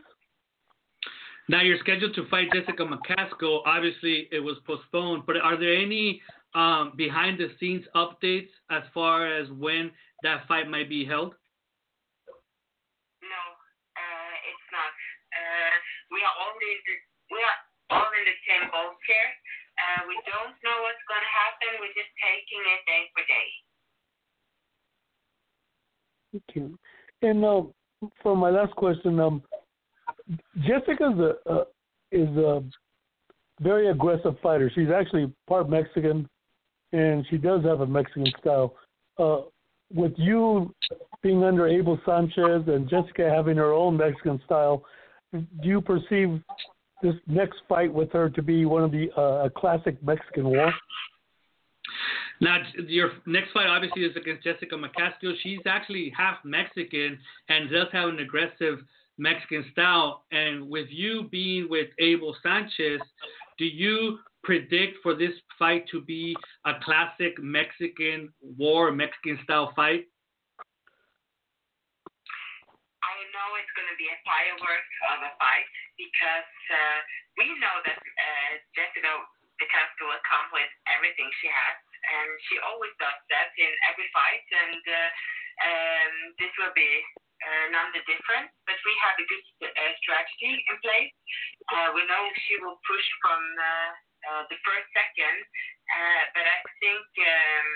Now you're scheduled to fight Jessica McCaskill. Obviously, it was postponed, but are there any um, behind the scenes updates as far as when that fight might be held? No, uh, it's not. Uh, we are all in the, we are all in the same boat here. Uh, we don't know what's going to happen. We're just taking it day for day. Okay. And uh, for my last question, um, Jessica's a is a very aggressive fighter. She's actually part Mexican, and she does have a Mexican style. Uh, with you being under Abel Sanchez and Jessica having her own Mexican style, do you perceive this next fight with her to be one of the uh, a classic Mexican war? Now, your next fight obviously is against Jessica McCaskill. She's actually half Mexican and does have an aggressive Mexican style. And with you being with Abel Sanchez, do you predict for this fight to be a classic Mexican war, Mexican style fight? I know it's going to be a firework of a fight because uh, we know that uh, Jessica Bukowski will come with everything she has, and she always does that in every fight, and uh, um, this will be uh, none the different. But we have a good uh, strategy in place. Uh, we know she will push from uh, uh, the first second, uh, but I think um,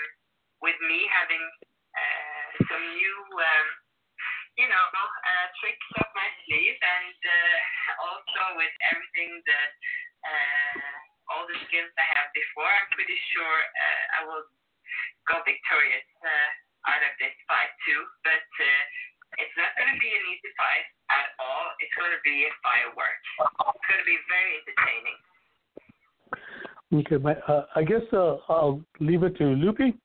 with me having uh, some new. Um, you know, uh, tricks up my sleeve, and uh, [laughs] also with everything that uh, all the skills I have before, I'm pretty sure uh, I will go victorious uh, out of this fight too. But uh, it's not going to be an easy fight at all. It's going to be a firework. It's going to be very entertaining. Okay, my, uh, I guess uh, I'll leave it to Lupe.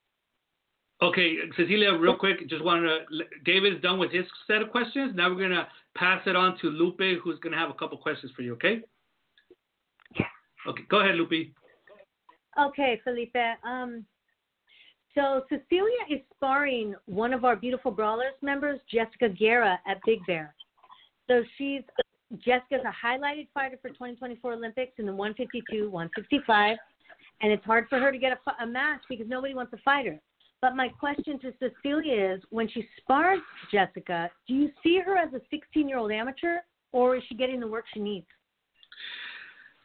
Okay, Cecilia, real quick, just wanted to. David is done with his set of questions. Now we're gonna pass it on to Lupe, who's gonna have a couple questions for you. Okay. Okay, go ahead, Lupe. Okay, Felipe. Um, so Cecilia is sparring one of our beautiful brawlers members, Jessica Guerra, at Big Bear. So she's Jessica's a highlighted fighter for 2024 Olympics in the 152, 165, and it's hard for her to get a, a match because nobody wants to fight her. But my question to Cecilia is, when she spars Jessica, do you see her as a 16-year-old amateur, or is she getting the work she needs?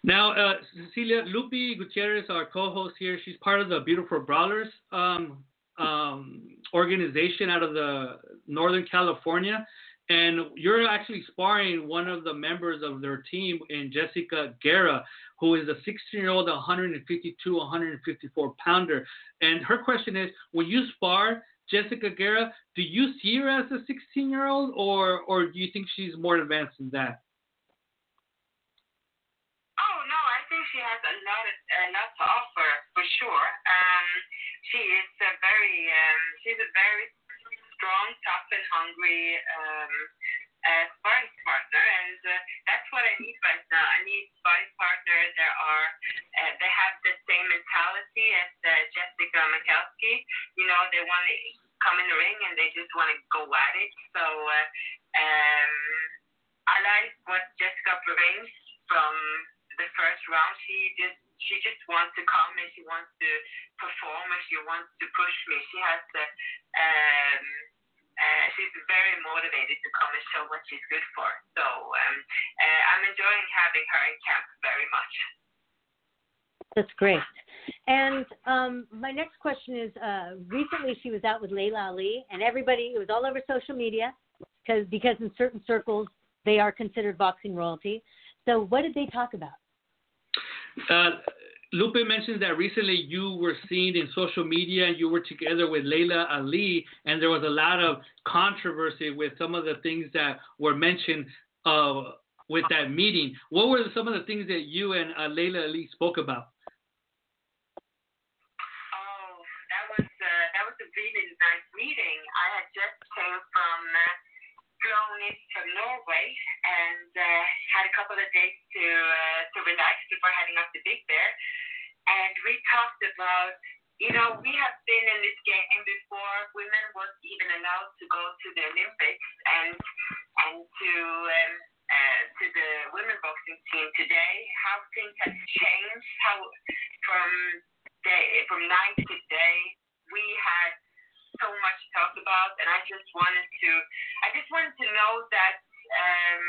Now, uh, Cecilia Lupe Gutierrez, our co-host here, she's part of the Beautiful Brawlers um, um, organization out of the Northern California, and you're actually sparring one of the members of their team in Jessica Guerra, who is a 16-year-old, 152, 154 pounder. And her question is, when you spar Jessica Guerra, do you see her as a 16-year-old, or or do you think she's more advanced than that? Oh no, I think she has a lot of a lot to offer for sure. Um, she is a very um, she's a very strong, tough, and hungry um, uh, sparring partner, and uh, that's what I need right now. I need sparring partners that are uh, they have the same mentality as uh, Jessica Mikowski. You know, they want to come in the ring and they just want to go at it. So uh, um, I like what Jessica brings from the first round. She just she just wants to come and she wants to perform and she wants to push me. She has the um uh, she's very motivated to come and show what she's good for. So um, uh, I'm enjoying having her in camp very much. That's great. And um, my next question is: uh, Recently, she was out with Laila Ali, and everybody it was all over social media because because in certain circles they are considered boxing royalty. So, what did they talk about? Uh, Lupe mentions that recently you were seen in social media and you were together with Laila Ali, and there was a lot of controversy with some of the things that were mentioned uh, with that meeting. What were some of the things that you and uh, Laila Ali spoke about? Oh, that was uh, that was a really nice meeting. I had just came from uh, in from Norway and uh, had a couple of days to uh, to relax before heading up to Big Bear, and we talked about. You know, we have been in this game before. Women weren't even allowed to go to the Olympics, and and to um, uh, to the women boxing team today. How things have changed. How from day from night to day we had so much to talk about, and I just wanted to, I just wanted to know that, um,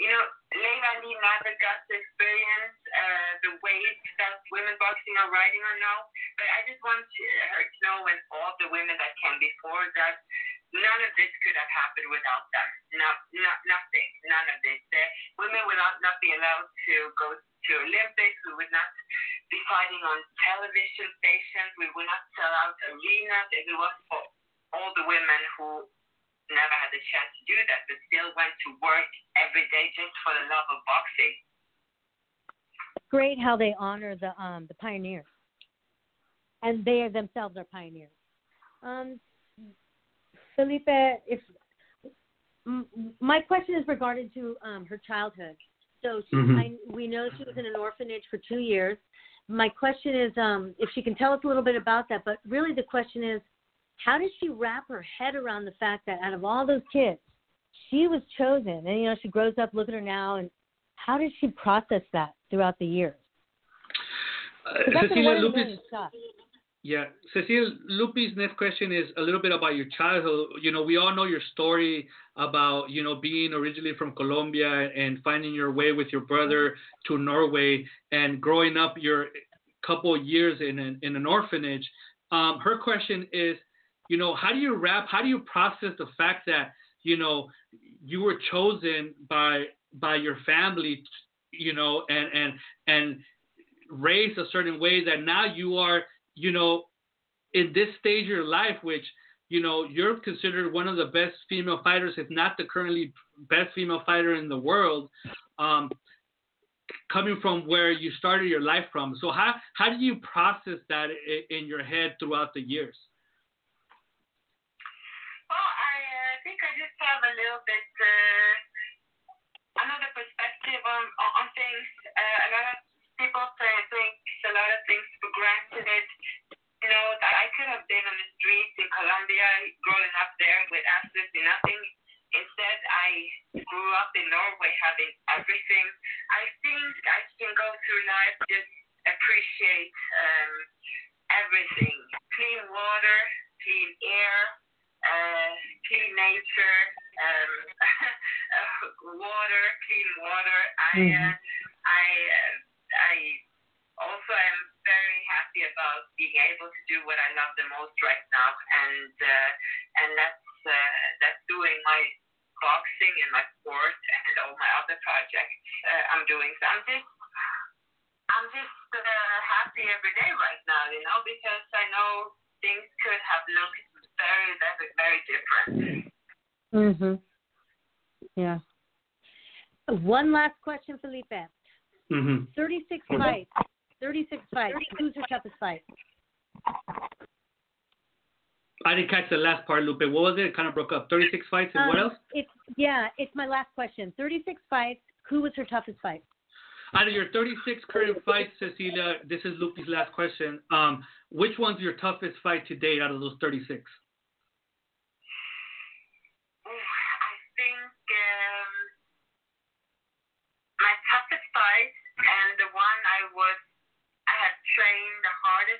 you know, Laila Ali never got to experience uh, the waves that women boxing are riding on now, but I just want her to know and all the women that came before that none of this could have happened without them. No, no, nothing, none of this. Uh, women would not, not be allowed to go to Olympics. We would not be fighting on television stations. We would not sell out arenas. If it was for all the women who never had the chance to do that, but still went to work every day just for the love of boxing. Great how they honor the um, the pioneers, and they themselves are pioneers. Um, Felipe, if my question is regarding to um, her childhood. So she, Mhm. I, we know she was in an orphanage for two years. My question is um, if she can tell us a little bit about that. But really, the question is, how does she wrap her head around the fact that out of all those kids, she was chosen? And you know, she grows up. Look at her now, and how does she process that throughout the years? Uh, Cecilia one Yeah, Cecile Lupi's next question is a little bit about your childhood. You know, we all know your story about you know being originally from Colombia and finding your way with your brother to Norway and growing up your couple years in an in an orphanage. Um, her question is, you know, how do you wrap? How do you process the fact that you know you were chosen by by your family, you know, and and and raised a certain way that now you are you know, in this stage of your life, which, you know, you're considered one of the best female fighters, if not the currently best female fighter in the world, um, coming from where you started your life from. So how, how do you process that in, your head throughout the years? Well, I uh, think I just have a little bit uh, another perspective on on, on things. Uh, a lot of people say think a lot of things for granted. You know, that I could have been on the streets in Colombia, growing up there with absolutely nothing. Instead, I grew up in Norway having everything. I think I can go through life just appreciate um, everything: clean water, clean air, uh, clean nature, um, [laughs] water, clean water. I, uh, I, uh, I also I'm very happy about being able to do what I love the most right now, and uh, and that's uh, that's doing my boxing and my sport and all my other projects uh, I'm doing. So I'm just I'm just uh, happy every day right now, you know, because I know things could have looked very, very, very different. Mhm. Yeah. One last question, Felipe. Mm-hmm. 36 fights. 36 fights. Who's her toughest fight? I didn't catch the last part, Lupe. What was it? It kind of broke up. 36 fights and what Um, else? It's yeah. It's my last question. 36 fights. Who was her toughest fight? Out of your 36 current fights, Cecilia, this is Lupe's last question. Um, which one's your toughest fight to date out of those 36? I think um, my toughest fight and the one I was Trained the hardest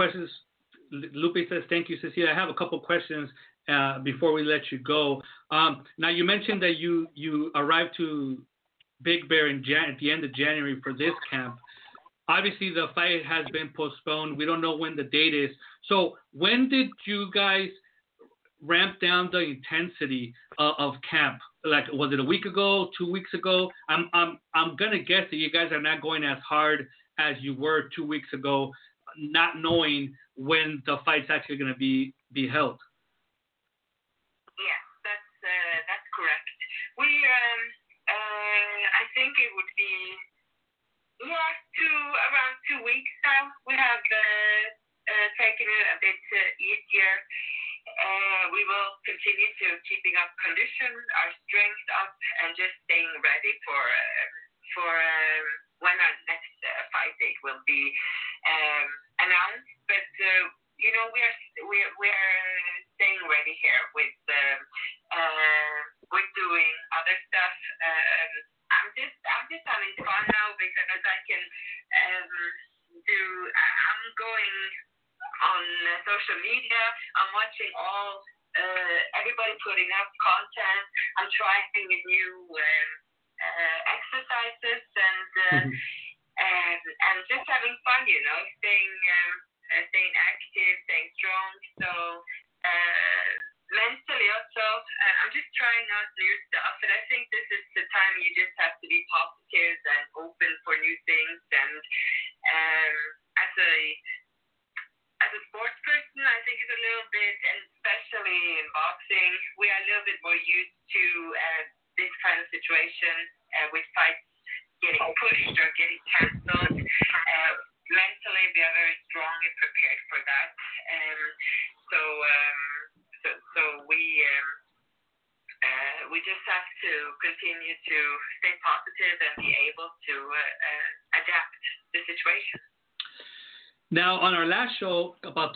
questions. Lupe says, "Thank you, Cecilia." I have a couple questions uh, before we let you go. Um, now you mentioned that you you arrived to Big Bear in Jan- at the end of January for this camp. Obviously, the fight has been postponed. We don't know when the date is. So, when did you guys ramp down the intensity uh, of camp? Like, was it a week ago, two weeks ago? I'm I'm I'm gonna guess that you guys are not going as hard as you were two weeks ago, not knowing when the fight's actually gonna be be held.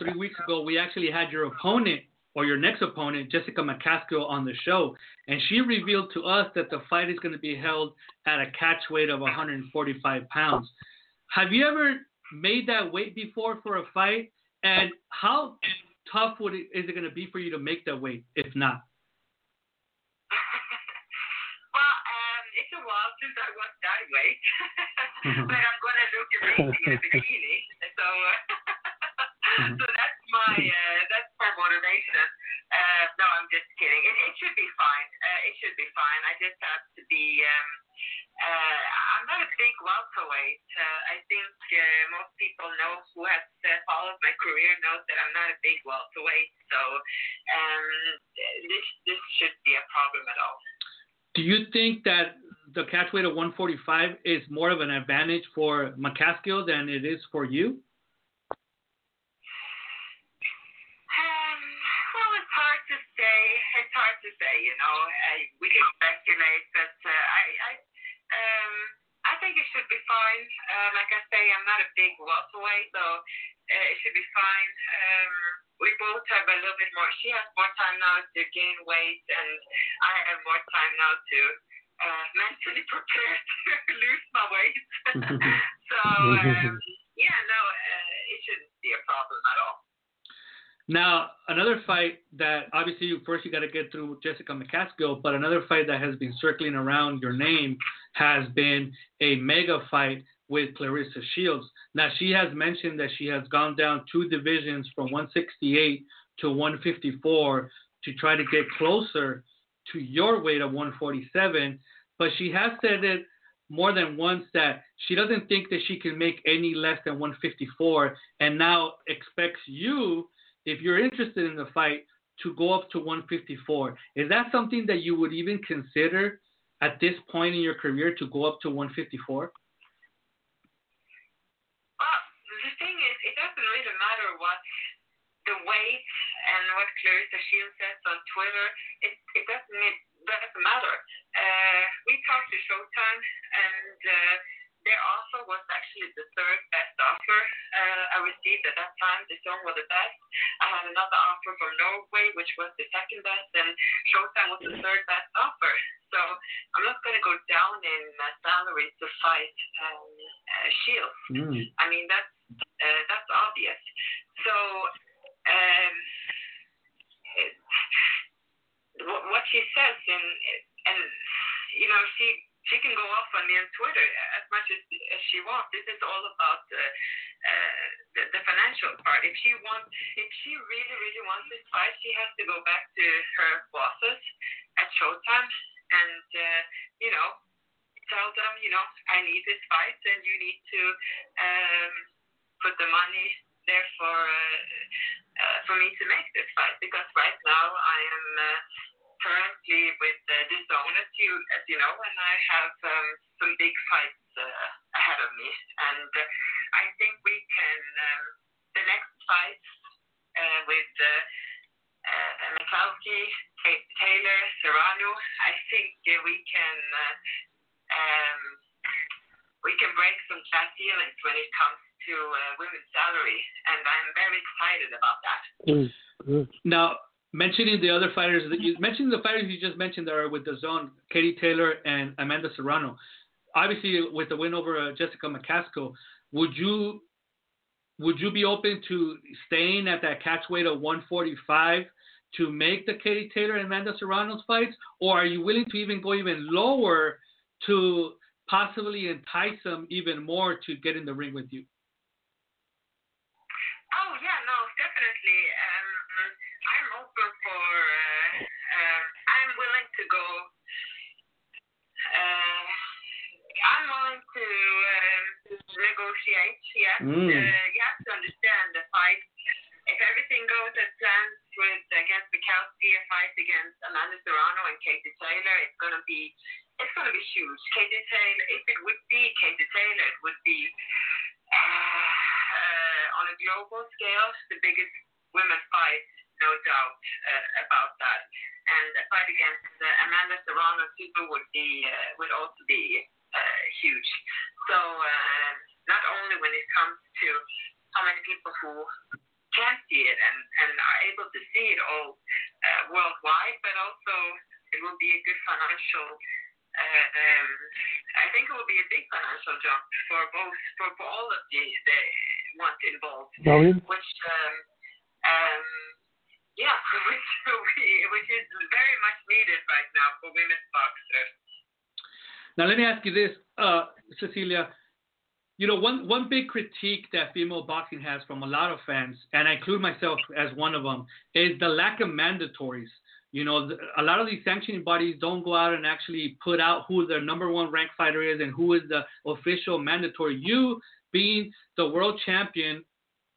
Three weeks ago, we actually had your opponent or your next opponent, Jessica McCaskill, on the show, and she revealed to us that the fight is going to be held at a catch weight of 145 pounds. Have you ever made that weight before for a fight? And how tough would it, is it going to be for you to make that weight, if not? well, um, it's a while since I was that weight, [laughs] but I'm going to look amazing in a bikini. Catch weight 145 is more of an advantage for McCaskill than it is for you? Um, well, it's hard to say. It's hard to say. You know, we can speculate, but uh, I, I, um, I think it should be fine. Uh, like I say, I'm not a big so uh, it should be fine. Um, we both have a little bit more. She has more time now to gain weight, and I have more time now to mentally prepare to lose my weight. [laughs] so um, yeah, no, uh, it shouldn't be a problem at all. Now, another fight that obviously you, first you got to get through Jessica McCaskill, but another fight that has been circling around your name has been a mega fight with Claressa Shields. Now, she has mentioned that she has gone down two divisions from 168 to 154 to try to get closer to your weight of 147, but she has said it more than once that she doesn't think that she can make any less than 154 and now expects you if you're interested in the fight, to go up to 154. Is that something that you would even consider at this point in your career to go up to 154? Well, the thing is, it doesn't really matter what the weight and what Claressa Shields says on Twitter. It it doesn't it doesn't matter. Uh, we talked to Showtime, and uh, their offer was actually the third best offer uh, I received at that time. DAZN was the best. I had another offer from Norway, which was the second best, and Showtime was the third best offer. So I'm not going to go down in uh, salary to fight um, uh, Shields. Mm. I mean that's uh, that's obvious. So um, it, what, what she says and and you know she she can go off on me on Twitter as much as, as she wants. This is all about uh, uh, the, the financial part. If she wants, if she really, really wants this fight, she has to go back to her bosses at Showtime and, uh, you know, tell them, you know, I need this fight and you need to um, put the money there for uh, uh, for me to make this fight because right now I am. Uh, currently with uh, DAZN, as you as you know, and I have um, some big fights uh, ahead of me, and uh, I think we can um, the next fight uh, with uh, uh, Mikhalski, Taylor, Serrano. I think uh, we can uh, um, we can break some glass ceilings when it comes to uh, women's salary, and I'm very excited about that. Good, good. Now, mentioning the other fighters that you mentioned, the fighters you just mentioned that are with DAZN, Katie Taylor and Amanda Serrano. Obviously, with the win over uh, Jessica McCaskill, would you would you be open to staying at that catch weight of 145 to make the Katie Taylor and Amanda Serrano's fights, or are you willing to even go even lower to possibly entice them even more to get in the ring with you? Oh yeah, no, definitely. I'm open for. Uh, um, I'm willing to go. Uh, I'm willing to um, negotiate. Yes, Mm. uh, you have to understand the fight. If everything goes as planned with against Mikowski, a fight against Amanda Serrano and Katie Taylor, it's gonna be it's gonna be huge. Katie Taylor, if it would be Katie Taylor, it would be uh, on a global scale the biggest women's fight, no doubt uh, about that. And a fight against uh, Amanda Serrano too would be uh, would also be uh, huge. So uh, not only when it comes to how many people who can see it and, and are able to see it all uh, worldwide, but also it will be a good financial. Uh, um, I think it will be a big financial jump for both for, for all of the the ones involved Brilliant. which um, um, yeah, [laughs] which [laughs] which is very much needed right now for women's boxers. Now, let me ask you this, uh, Cecilia. You know, one, one big critique that female boxing has from a lot of fans, and I include myself as one of them, is the lack of mandatories. You know, a lot of these sanctioning bodies don't go out and actually put out who their number one ranked fighter is and who is the official mandatory. You being the world champion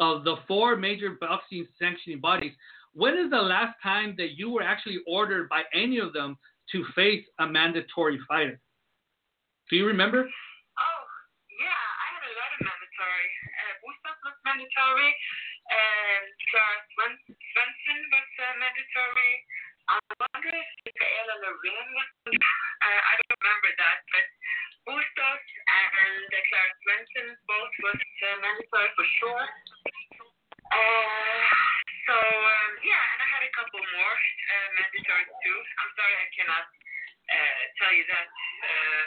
of the four major boxing sanctioning bodies, when is the last time that you were actually ordered by any of them to face a mandatory fighter? Do you remember? Oh, yeah, I had a lot of mandatory. Uh, Bustos was mandatory. Klara Swen- Svensson was uh, mandatory. I wonder if Mikaela Laurén was. [laughs] Uh, I don't remember that, but Bustos and uh, Klara Svensson both was uh, mandatory for sure. Uh, so um, yeah, and I had a couple more uh, mandatory too. I'm sorry I cannot uh, tell you that uh,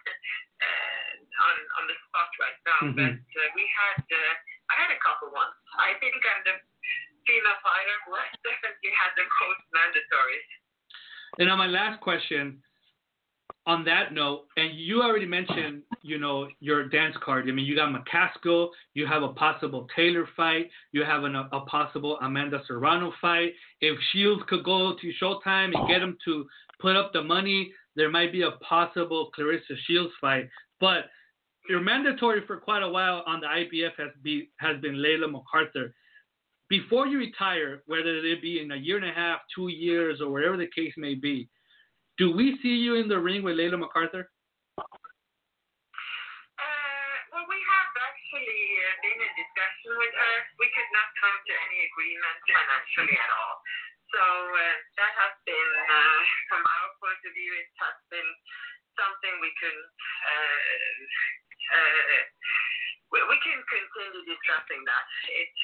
[laughs] uh, on on the spot right now, Mhm. but uh, we had uh, I had a couple ones. I think I'm the female fighter who has definitely had the most mandatories. And on my last question, on that note, and you already mentioned, you know, your dance card. I mean, you got McCaskill, you have a possible Taylor fight, you have an, a possible Amanda Serrano fight. If Shields could go to Showtime and get him to put up the money, there might be a possible Claressa Shields fight. But your mandatory for quite a while on the IBF has be has been Layla McCarter. Before you retire, whether it be in a year and a half, two years, or whatever the case may be, do we see you in the ring with Layla McCarter? Uh, well, we have actually uh, been in discussion with her. We could not come to any agreement financially at all. So uh, that has been, from our point of view, something we we, can continue discussing that. It's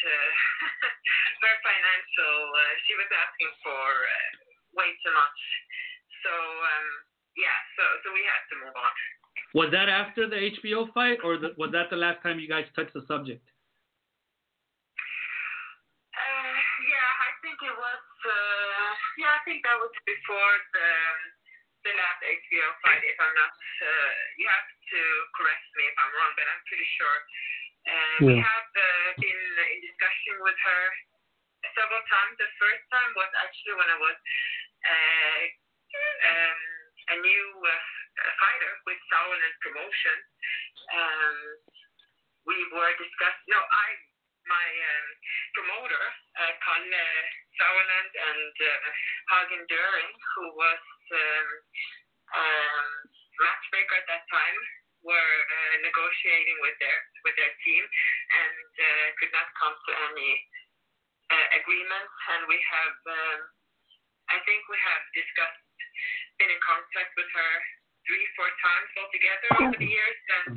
[laughs] her financial. She was asking for way too much. So um, yeah, so so we had to move on. Was that after the HBO fight, or the, was that the last time you guys touched the subject? Uh, yeah, I think it was. Uh, yeah, I think that was before the the last HBO fight. If I'm not, uh, you have to correct me if I'm wrong, but I'm pretty sure. Uh, We have uh, been in discussion with her several times. The first time was actually when I was uh, um, a new uh, fighter with Sauerland Promotion. Um, we were discussing. No, I my um, promoter, uh, Kalle Sauerland and uh, Hagen Döring, who was um, um, matchmaker at that time, were uh, negotiating with their with their team and uh, could not come to any uh, agreement. And we have, um, I think, we have discussed, been in contact with her three, four times altogether over the years, and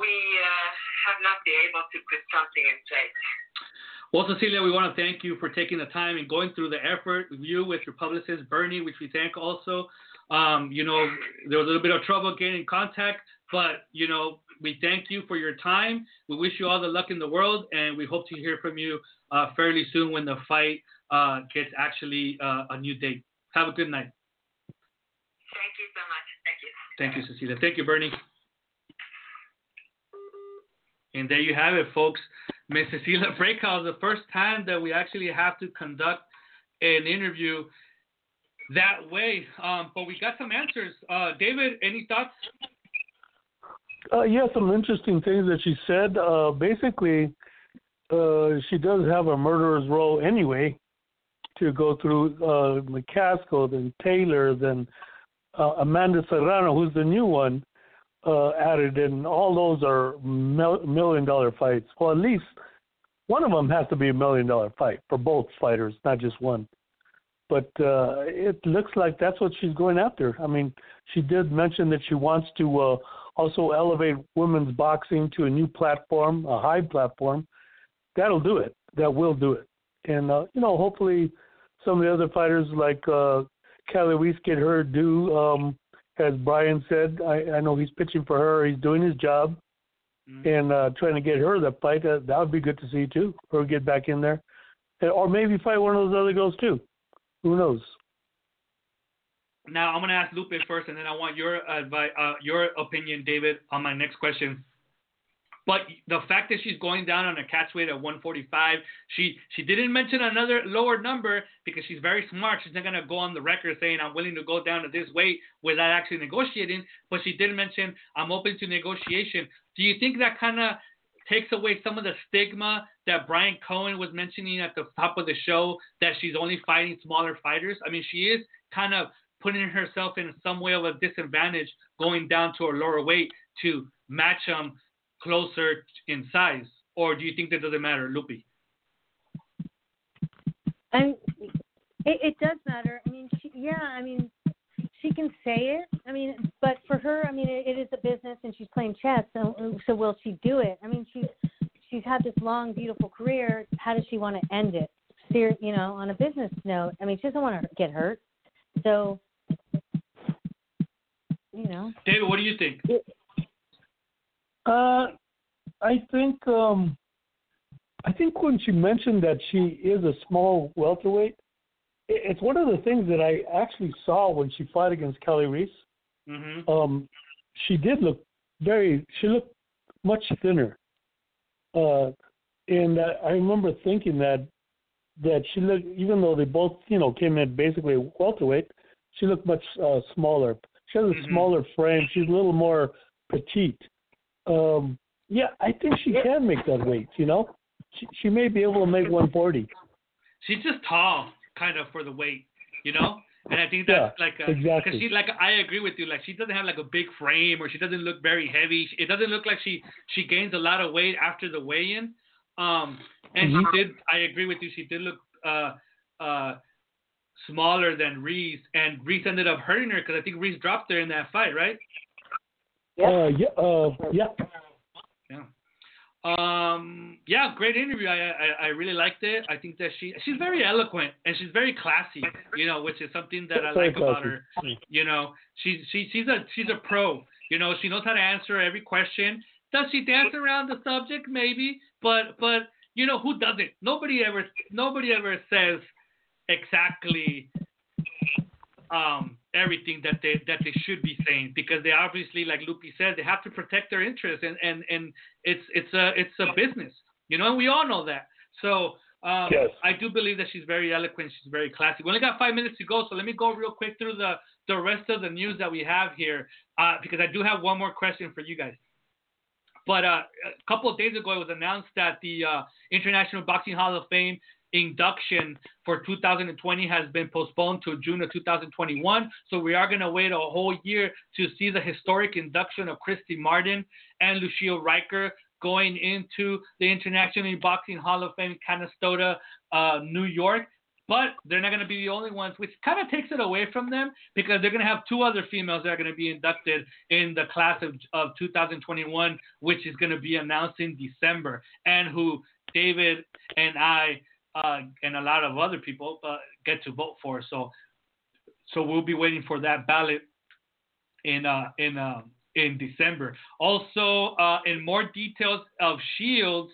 we uh, have not been able to put something in place. Well, Cecilia, we want to thank you for taking the time and going through the effort with you, with your publicist, Bernie, which we thank also. Um, you know, there was a little bit of trouble getting in contact, but, you know, we thank you for your time. We wish you all the luck in the world, and we hope to hear from you uh, fairly soon when the fight uh, gets actually uh, a new date. Have a good night. Thank you so much. Thank you. Thank you, Cecilia. Thank you, Bernie. And there you have it, folks. Miss Cecilia [laughs] Braekhus is the first time that we actually have to conduct an interview that way. Um, but we got some answers. Uh, David, any thoughts? Uh, yeah, some interesting things that she said. Uh, basically, uh, she does have a murderer's role anyway to go through uh, McCaskill, then Taylor, then uh, Amanda Serrano, who's the new one, uh, added in. All those are mil- million dollar fights. Well, at least one of them has to be a million dollar fight for both fighters, not just one. But uh, it looks like that's what she's going after. I mean, she did mention that she wants to uh, also elevate women's boxing to a new platform, a high platform. That'll do it. That will do it. And uh, you know, hopefully, some of the other fighters like uh, Kali Reis get her due. Um, as Brian said, I, I know he's pitching for her. He's doing his job Mm-hmm. and uh, trying to get her the fight. Uh, that would be good to see too. Or get back in there, And- or maybe fight one of those other girls too. Who knows? Now I'm gonna ask Lupe first, and then I want your advice, uh, your opinion, David, on my next question. But the fact that she's going down on a catch weight at 145, she she didn't mention another lower number because she's very smart. She's not gonna go on the record saying I'm willing to go down to this weight without actually negotiating. But she did mention I'm open to negotiation. Do you think that kind of takes away some of the stigma that Brian Cohen was mentioning at the top of the show that she's only fighting smaller fighters? I mean, she is kind of putting herself in some way of a disadvantage going down to a lower weight to match them closer in size. Or do you think that doesn't matter, Lupi? And it, it does matter. I mean, she, yeah, I mean, she can say it. I mean, but for her, I mean, it, it is a business, and she's playing chess. So, so will she do it? I mean, she's she's had this long, beautiful career. How does she want to end it? Ser- you know, on a business note. I mean, she doesn't want to get hurt. So, you know. David, what do you think? Uh, I think um, I think when she mentioned that she is a small welterweight, it's one of the things that I actually saw when she fought against Kali Reis. Mm-hmm. Um, she did look very. She looked much thinner, uh, and I, I remember thinking that that she looked, even though they both you know came in basically welterweight, she looked much uh, smaller. She has a Mhm. smaller frame. She's a little more petite. Um, yeah, I think she can make that weight. You know, she, she may be able to make 140. She's just tall, kind of for the weight, you know. And I think that's Yeah, like a, exactly. because she like I agree with you. Like she doesn't have like a big frame, or she doesn't look very heavy. It doesn't look like she she gains a lot of weight after the weigh-in. Um, and Mhm. she did. I agree with you. She did look uh uh smaller than Reis, and Reis ended up hurting her because I think Reis dropped her in that fight, right? Uh, yeah, uh, yeah. Yeah. Um. Yeah. Great interview. I, I I really liked it. I think that she she's very eloquent and she's very classy. You know, which is something that I Very like about her. You know, she's she she's a she's a pro. You know, she knows how to answer every question. Does she dance around the subject? Maybe, but but you know who doesn't? Nobody ever nobody ever says exactly um, everything that they that they should be saying because they obviously, like Lupi said, they have to protect their interests and and and it's it's a it's a business, you know, and we all know that. So um, Yes. I do believe that she's very eloquent. She's very classy. We only got five minutes to go, so let me go real quick through the the rest of the news that we have here uh, because I do have one more question for you guys. But uh, a couple of days ago, it was announced that the uh, International Boxing Hall of Fame induction for 2020 has been postponed to June of 2021. So we are going to wait a whole year to see the historic induction of Christy Martin and Lucia Rijker going into the International Boxing Hall of Fame, Canastota, uh, New York. but they're not going to be the only ones, which kind of takes it away from them because they're going to have two other females that are going to be inducted in the class of, of 2021, which is going to be announced in December, and who David and I uh, and a lot of other people uh, get to vote for. So, so we'll be waiting for that ballot in uh, in uh, in December. Also, uh, in more details of Shields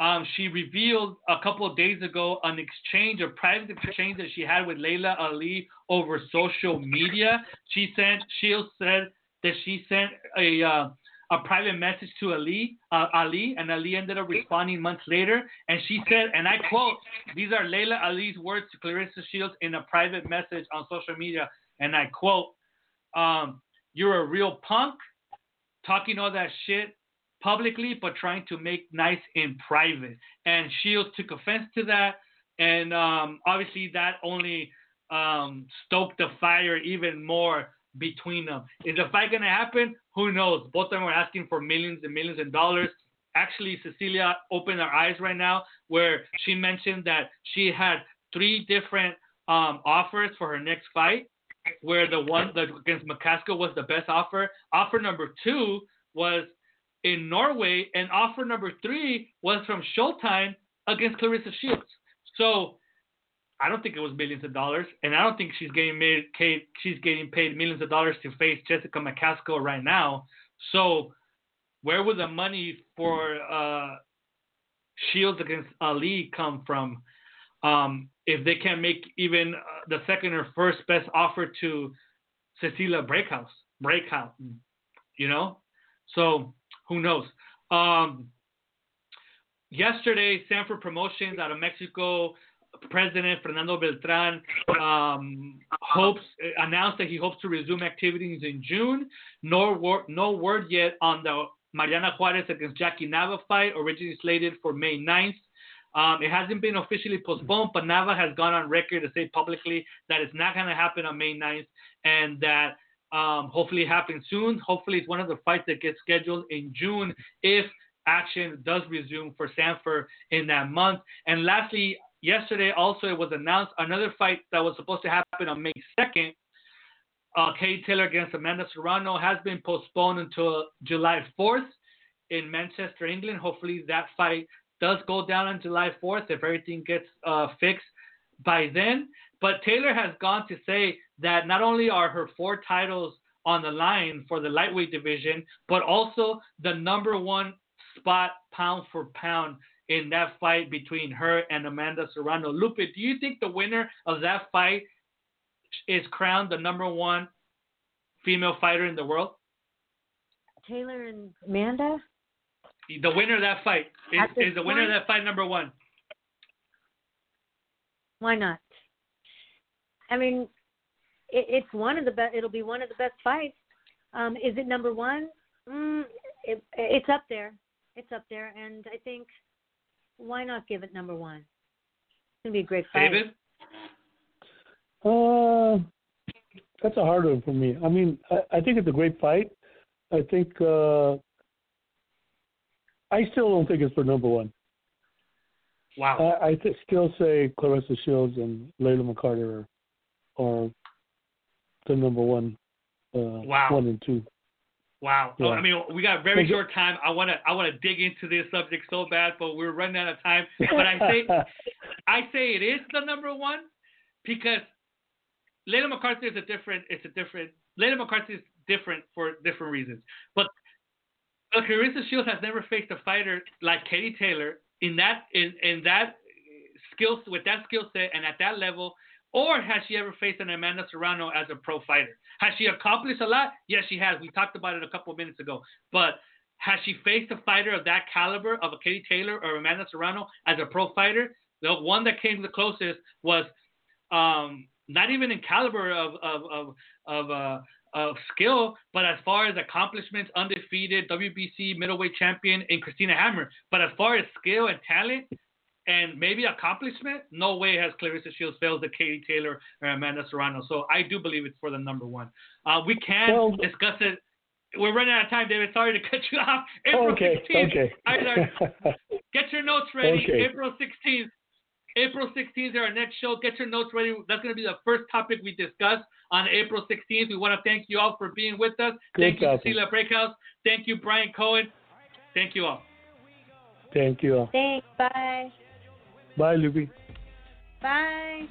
um, she revealed a couple of days ago an exchange, a private exchange that she had with Laila Ali over social media. She sent, Shields said that she sent a uh, a private message to Ali, uh, Ali, and Ali ended up responding months later. And she said, and I quote, these are Laila Ali's words to Claressa Shields in a private message on social media, and I quote, um, "You're a real punk, talking all that shit publicly, but trying to make nice in private. And Shields took offense to that, and um, obviously that only um, stoked the fire even more between them. Is the fight gonna happen? Who knows? Both of them are asking for millions and millions of dollars. Actually, Cecilia opened her eyes right now, where she mentioned that she had three different um, offers for her next fight. Where the one that against McCaskill was the best offer. Offer number two was in Norway, and offer number three was from Showtime against Claressa Shields. So I don't think it was millions of dollars, and I don't think she's getting made. She's getting paid millions of dollars to face Jessica McCaskill right now. So where would the money for uh, Shields against Ali come from? Um, if they can't make even uh, the second or first best offer to Cecilia Braekhus, Breakout, you know. So who knows? Um, yesterday, Zanfer Promotions out of Mexico, President Fernando Beltran um, hopes announced that he hopes to resume activities in June. No word, no word yet on the Mariana Juarez against Jackie Nava fight, originally slated for May 9th. Um, it hasn't been officially postponed, but Nava has gone on record to say publicly that it's not going to happen on May 9th and that um, hopefully it happens soon. Hopefully it's one of the fights that gets scheduled in June if action does resume for Zanfer in that month. And lastly, yesterday also it was announced another fight that was supposed to happen on May 2nd. Uh, Katie Taylor against Amanda Serrano has been postponed until July 4th in Manchester, England. Hopefully that fight does go down on July 4th if everything gets uh, fixed by then. But Taylor has gone to say that not only are her four titles on the line for the lightweight division, but also the number one spot pound for pound in that fight between her and Amanda Serrano. Lupe, do you think the winner of that fight is crowned the number one female fighter in the world? Taylor and Amanda? The winner of that fight is, is the winner point? of that fight number one. Why not? I mean, it, it's one of the best. It'll be one of the best fights. Um, is it number one? Mm, it, it's up there. It's up there, and I think why not give it number one? It's gonna be a great fight. David. Uh, that's a hard one for me. I mean, I, I think it's a great fight. I think uh, I still don't think it's for number one. Wow. I, I th- still say Claressa Shields and Layla McCarter are, are the number one, uh, wow. one and two. Wow. Oh, yeah. Oh, I mean, we got very short time. I want to I want to dig into this subject so bad, but we're running out of time. [laughs] But I say I say it is the number one because Layla McCarter is a different. It's a different. Layla McCarter is different for different reasons. But but Claressa Shields has never faced a fighter like Katie Taylor in that in in that skill with that skill set and at that level or has she ever faced an Amanda Serrano as a pro fighter? Has she accomplished a lot? Yes, she has. We talked about it a couple of minutes ago. But has she faced a fighter of that caliber, of a Katie Taylor or Amanda Serrano as a pro fighter? The one that came the closest was um, not even in caliber of of of of, uh, of skill, but as far as accomplishments, undefeated WBC middleweight champion in Christina Hammer. But as far as skill and talent, and maybe accomplishment, no way has Claressa Shields failed to Katie Taylor or Amanda Serrano. So I do believe it's for the number one. Uh, we can well, discuss it. We're running out of time, David. Sorry to [laughs] cut you off. April okay, 16th. Okay. [laughs] get your notes ready. Okay. April 16th. April 16th is our next show. Get your notes ready. That's going to be the first topic we discuss on April 16th. We want to thank you all for being with us. Good thank you, topic. Cecilia Braekhus. Thank you, Brian Cohen. Thank you all. Thank you. Thanks. Bye. Bye, Luby. Bye.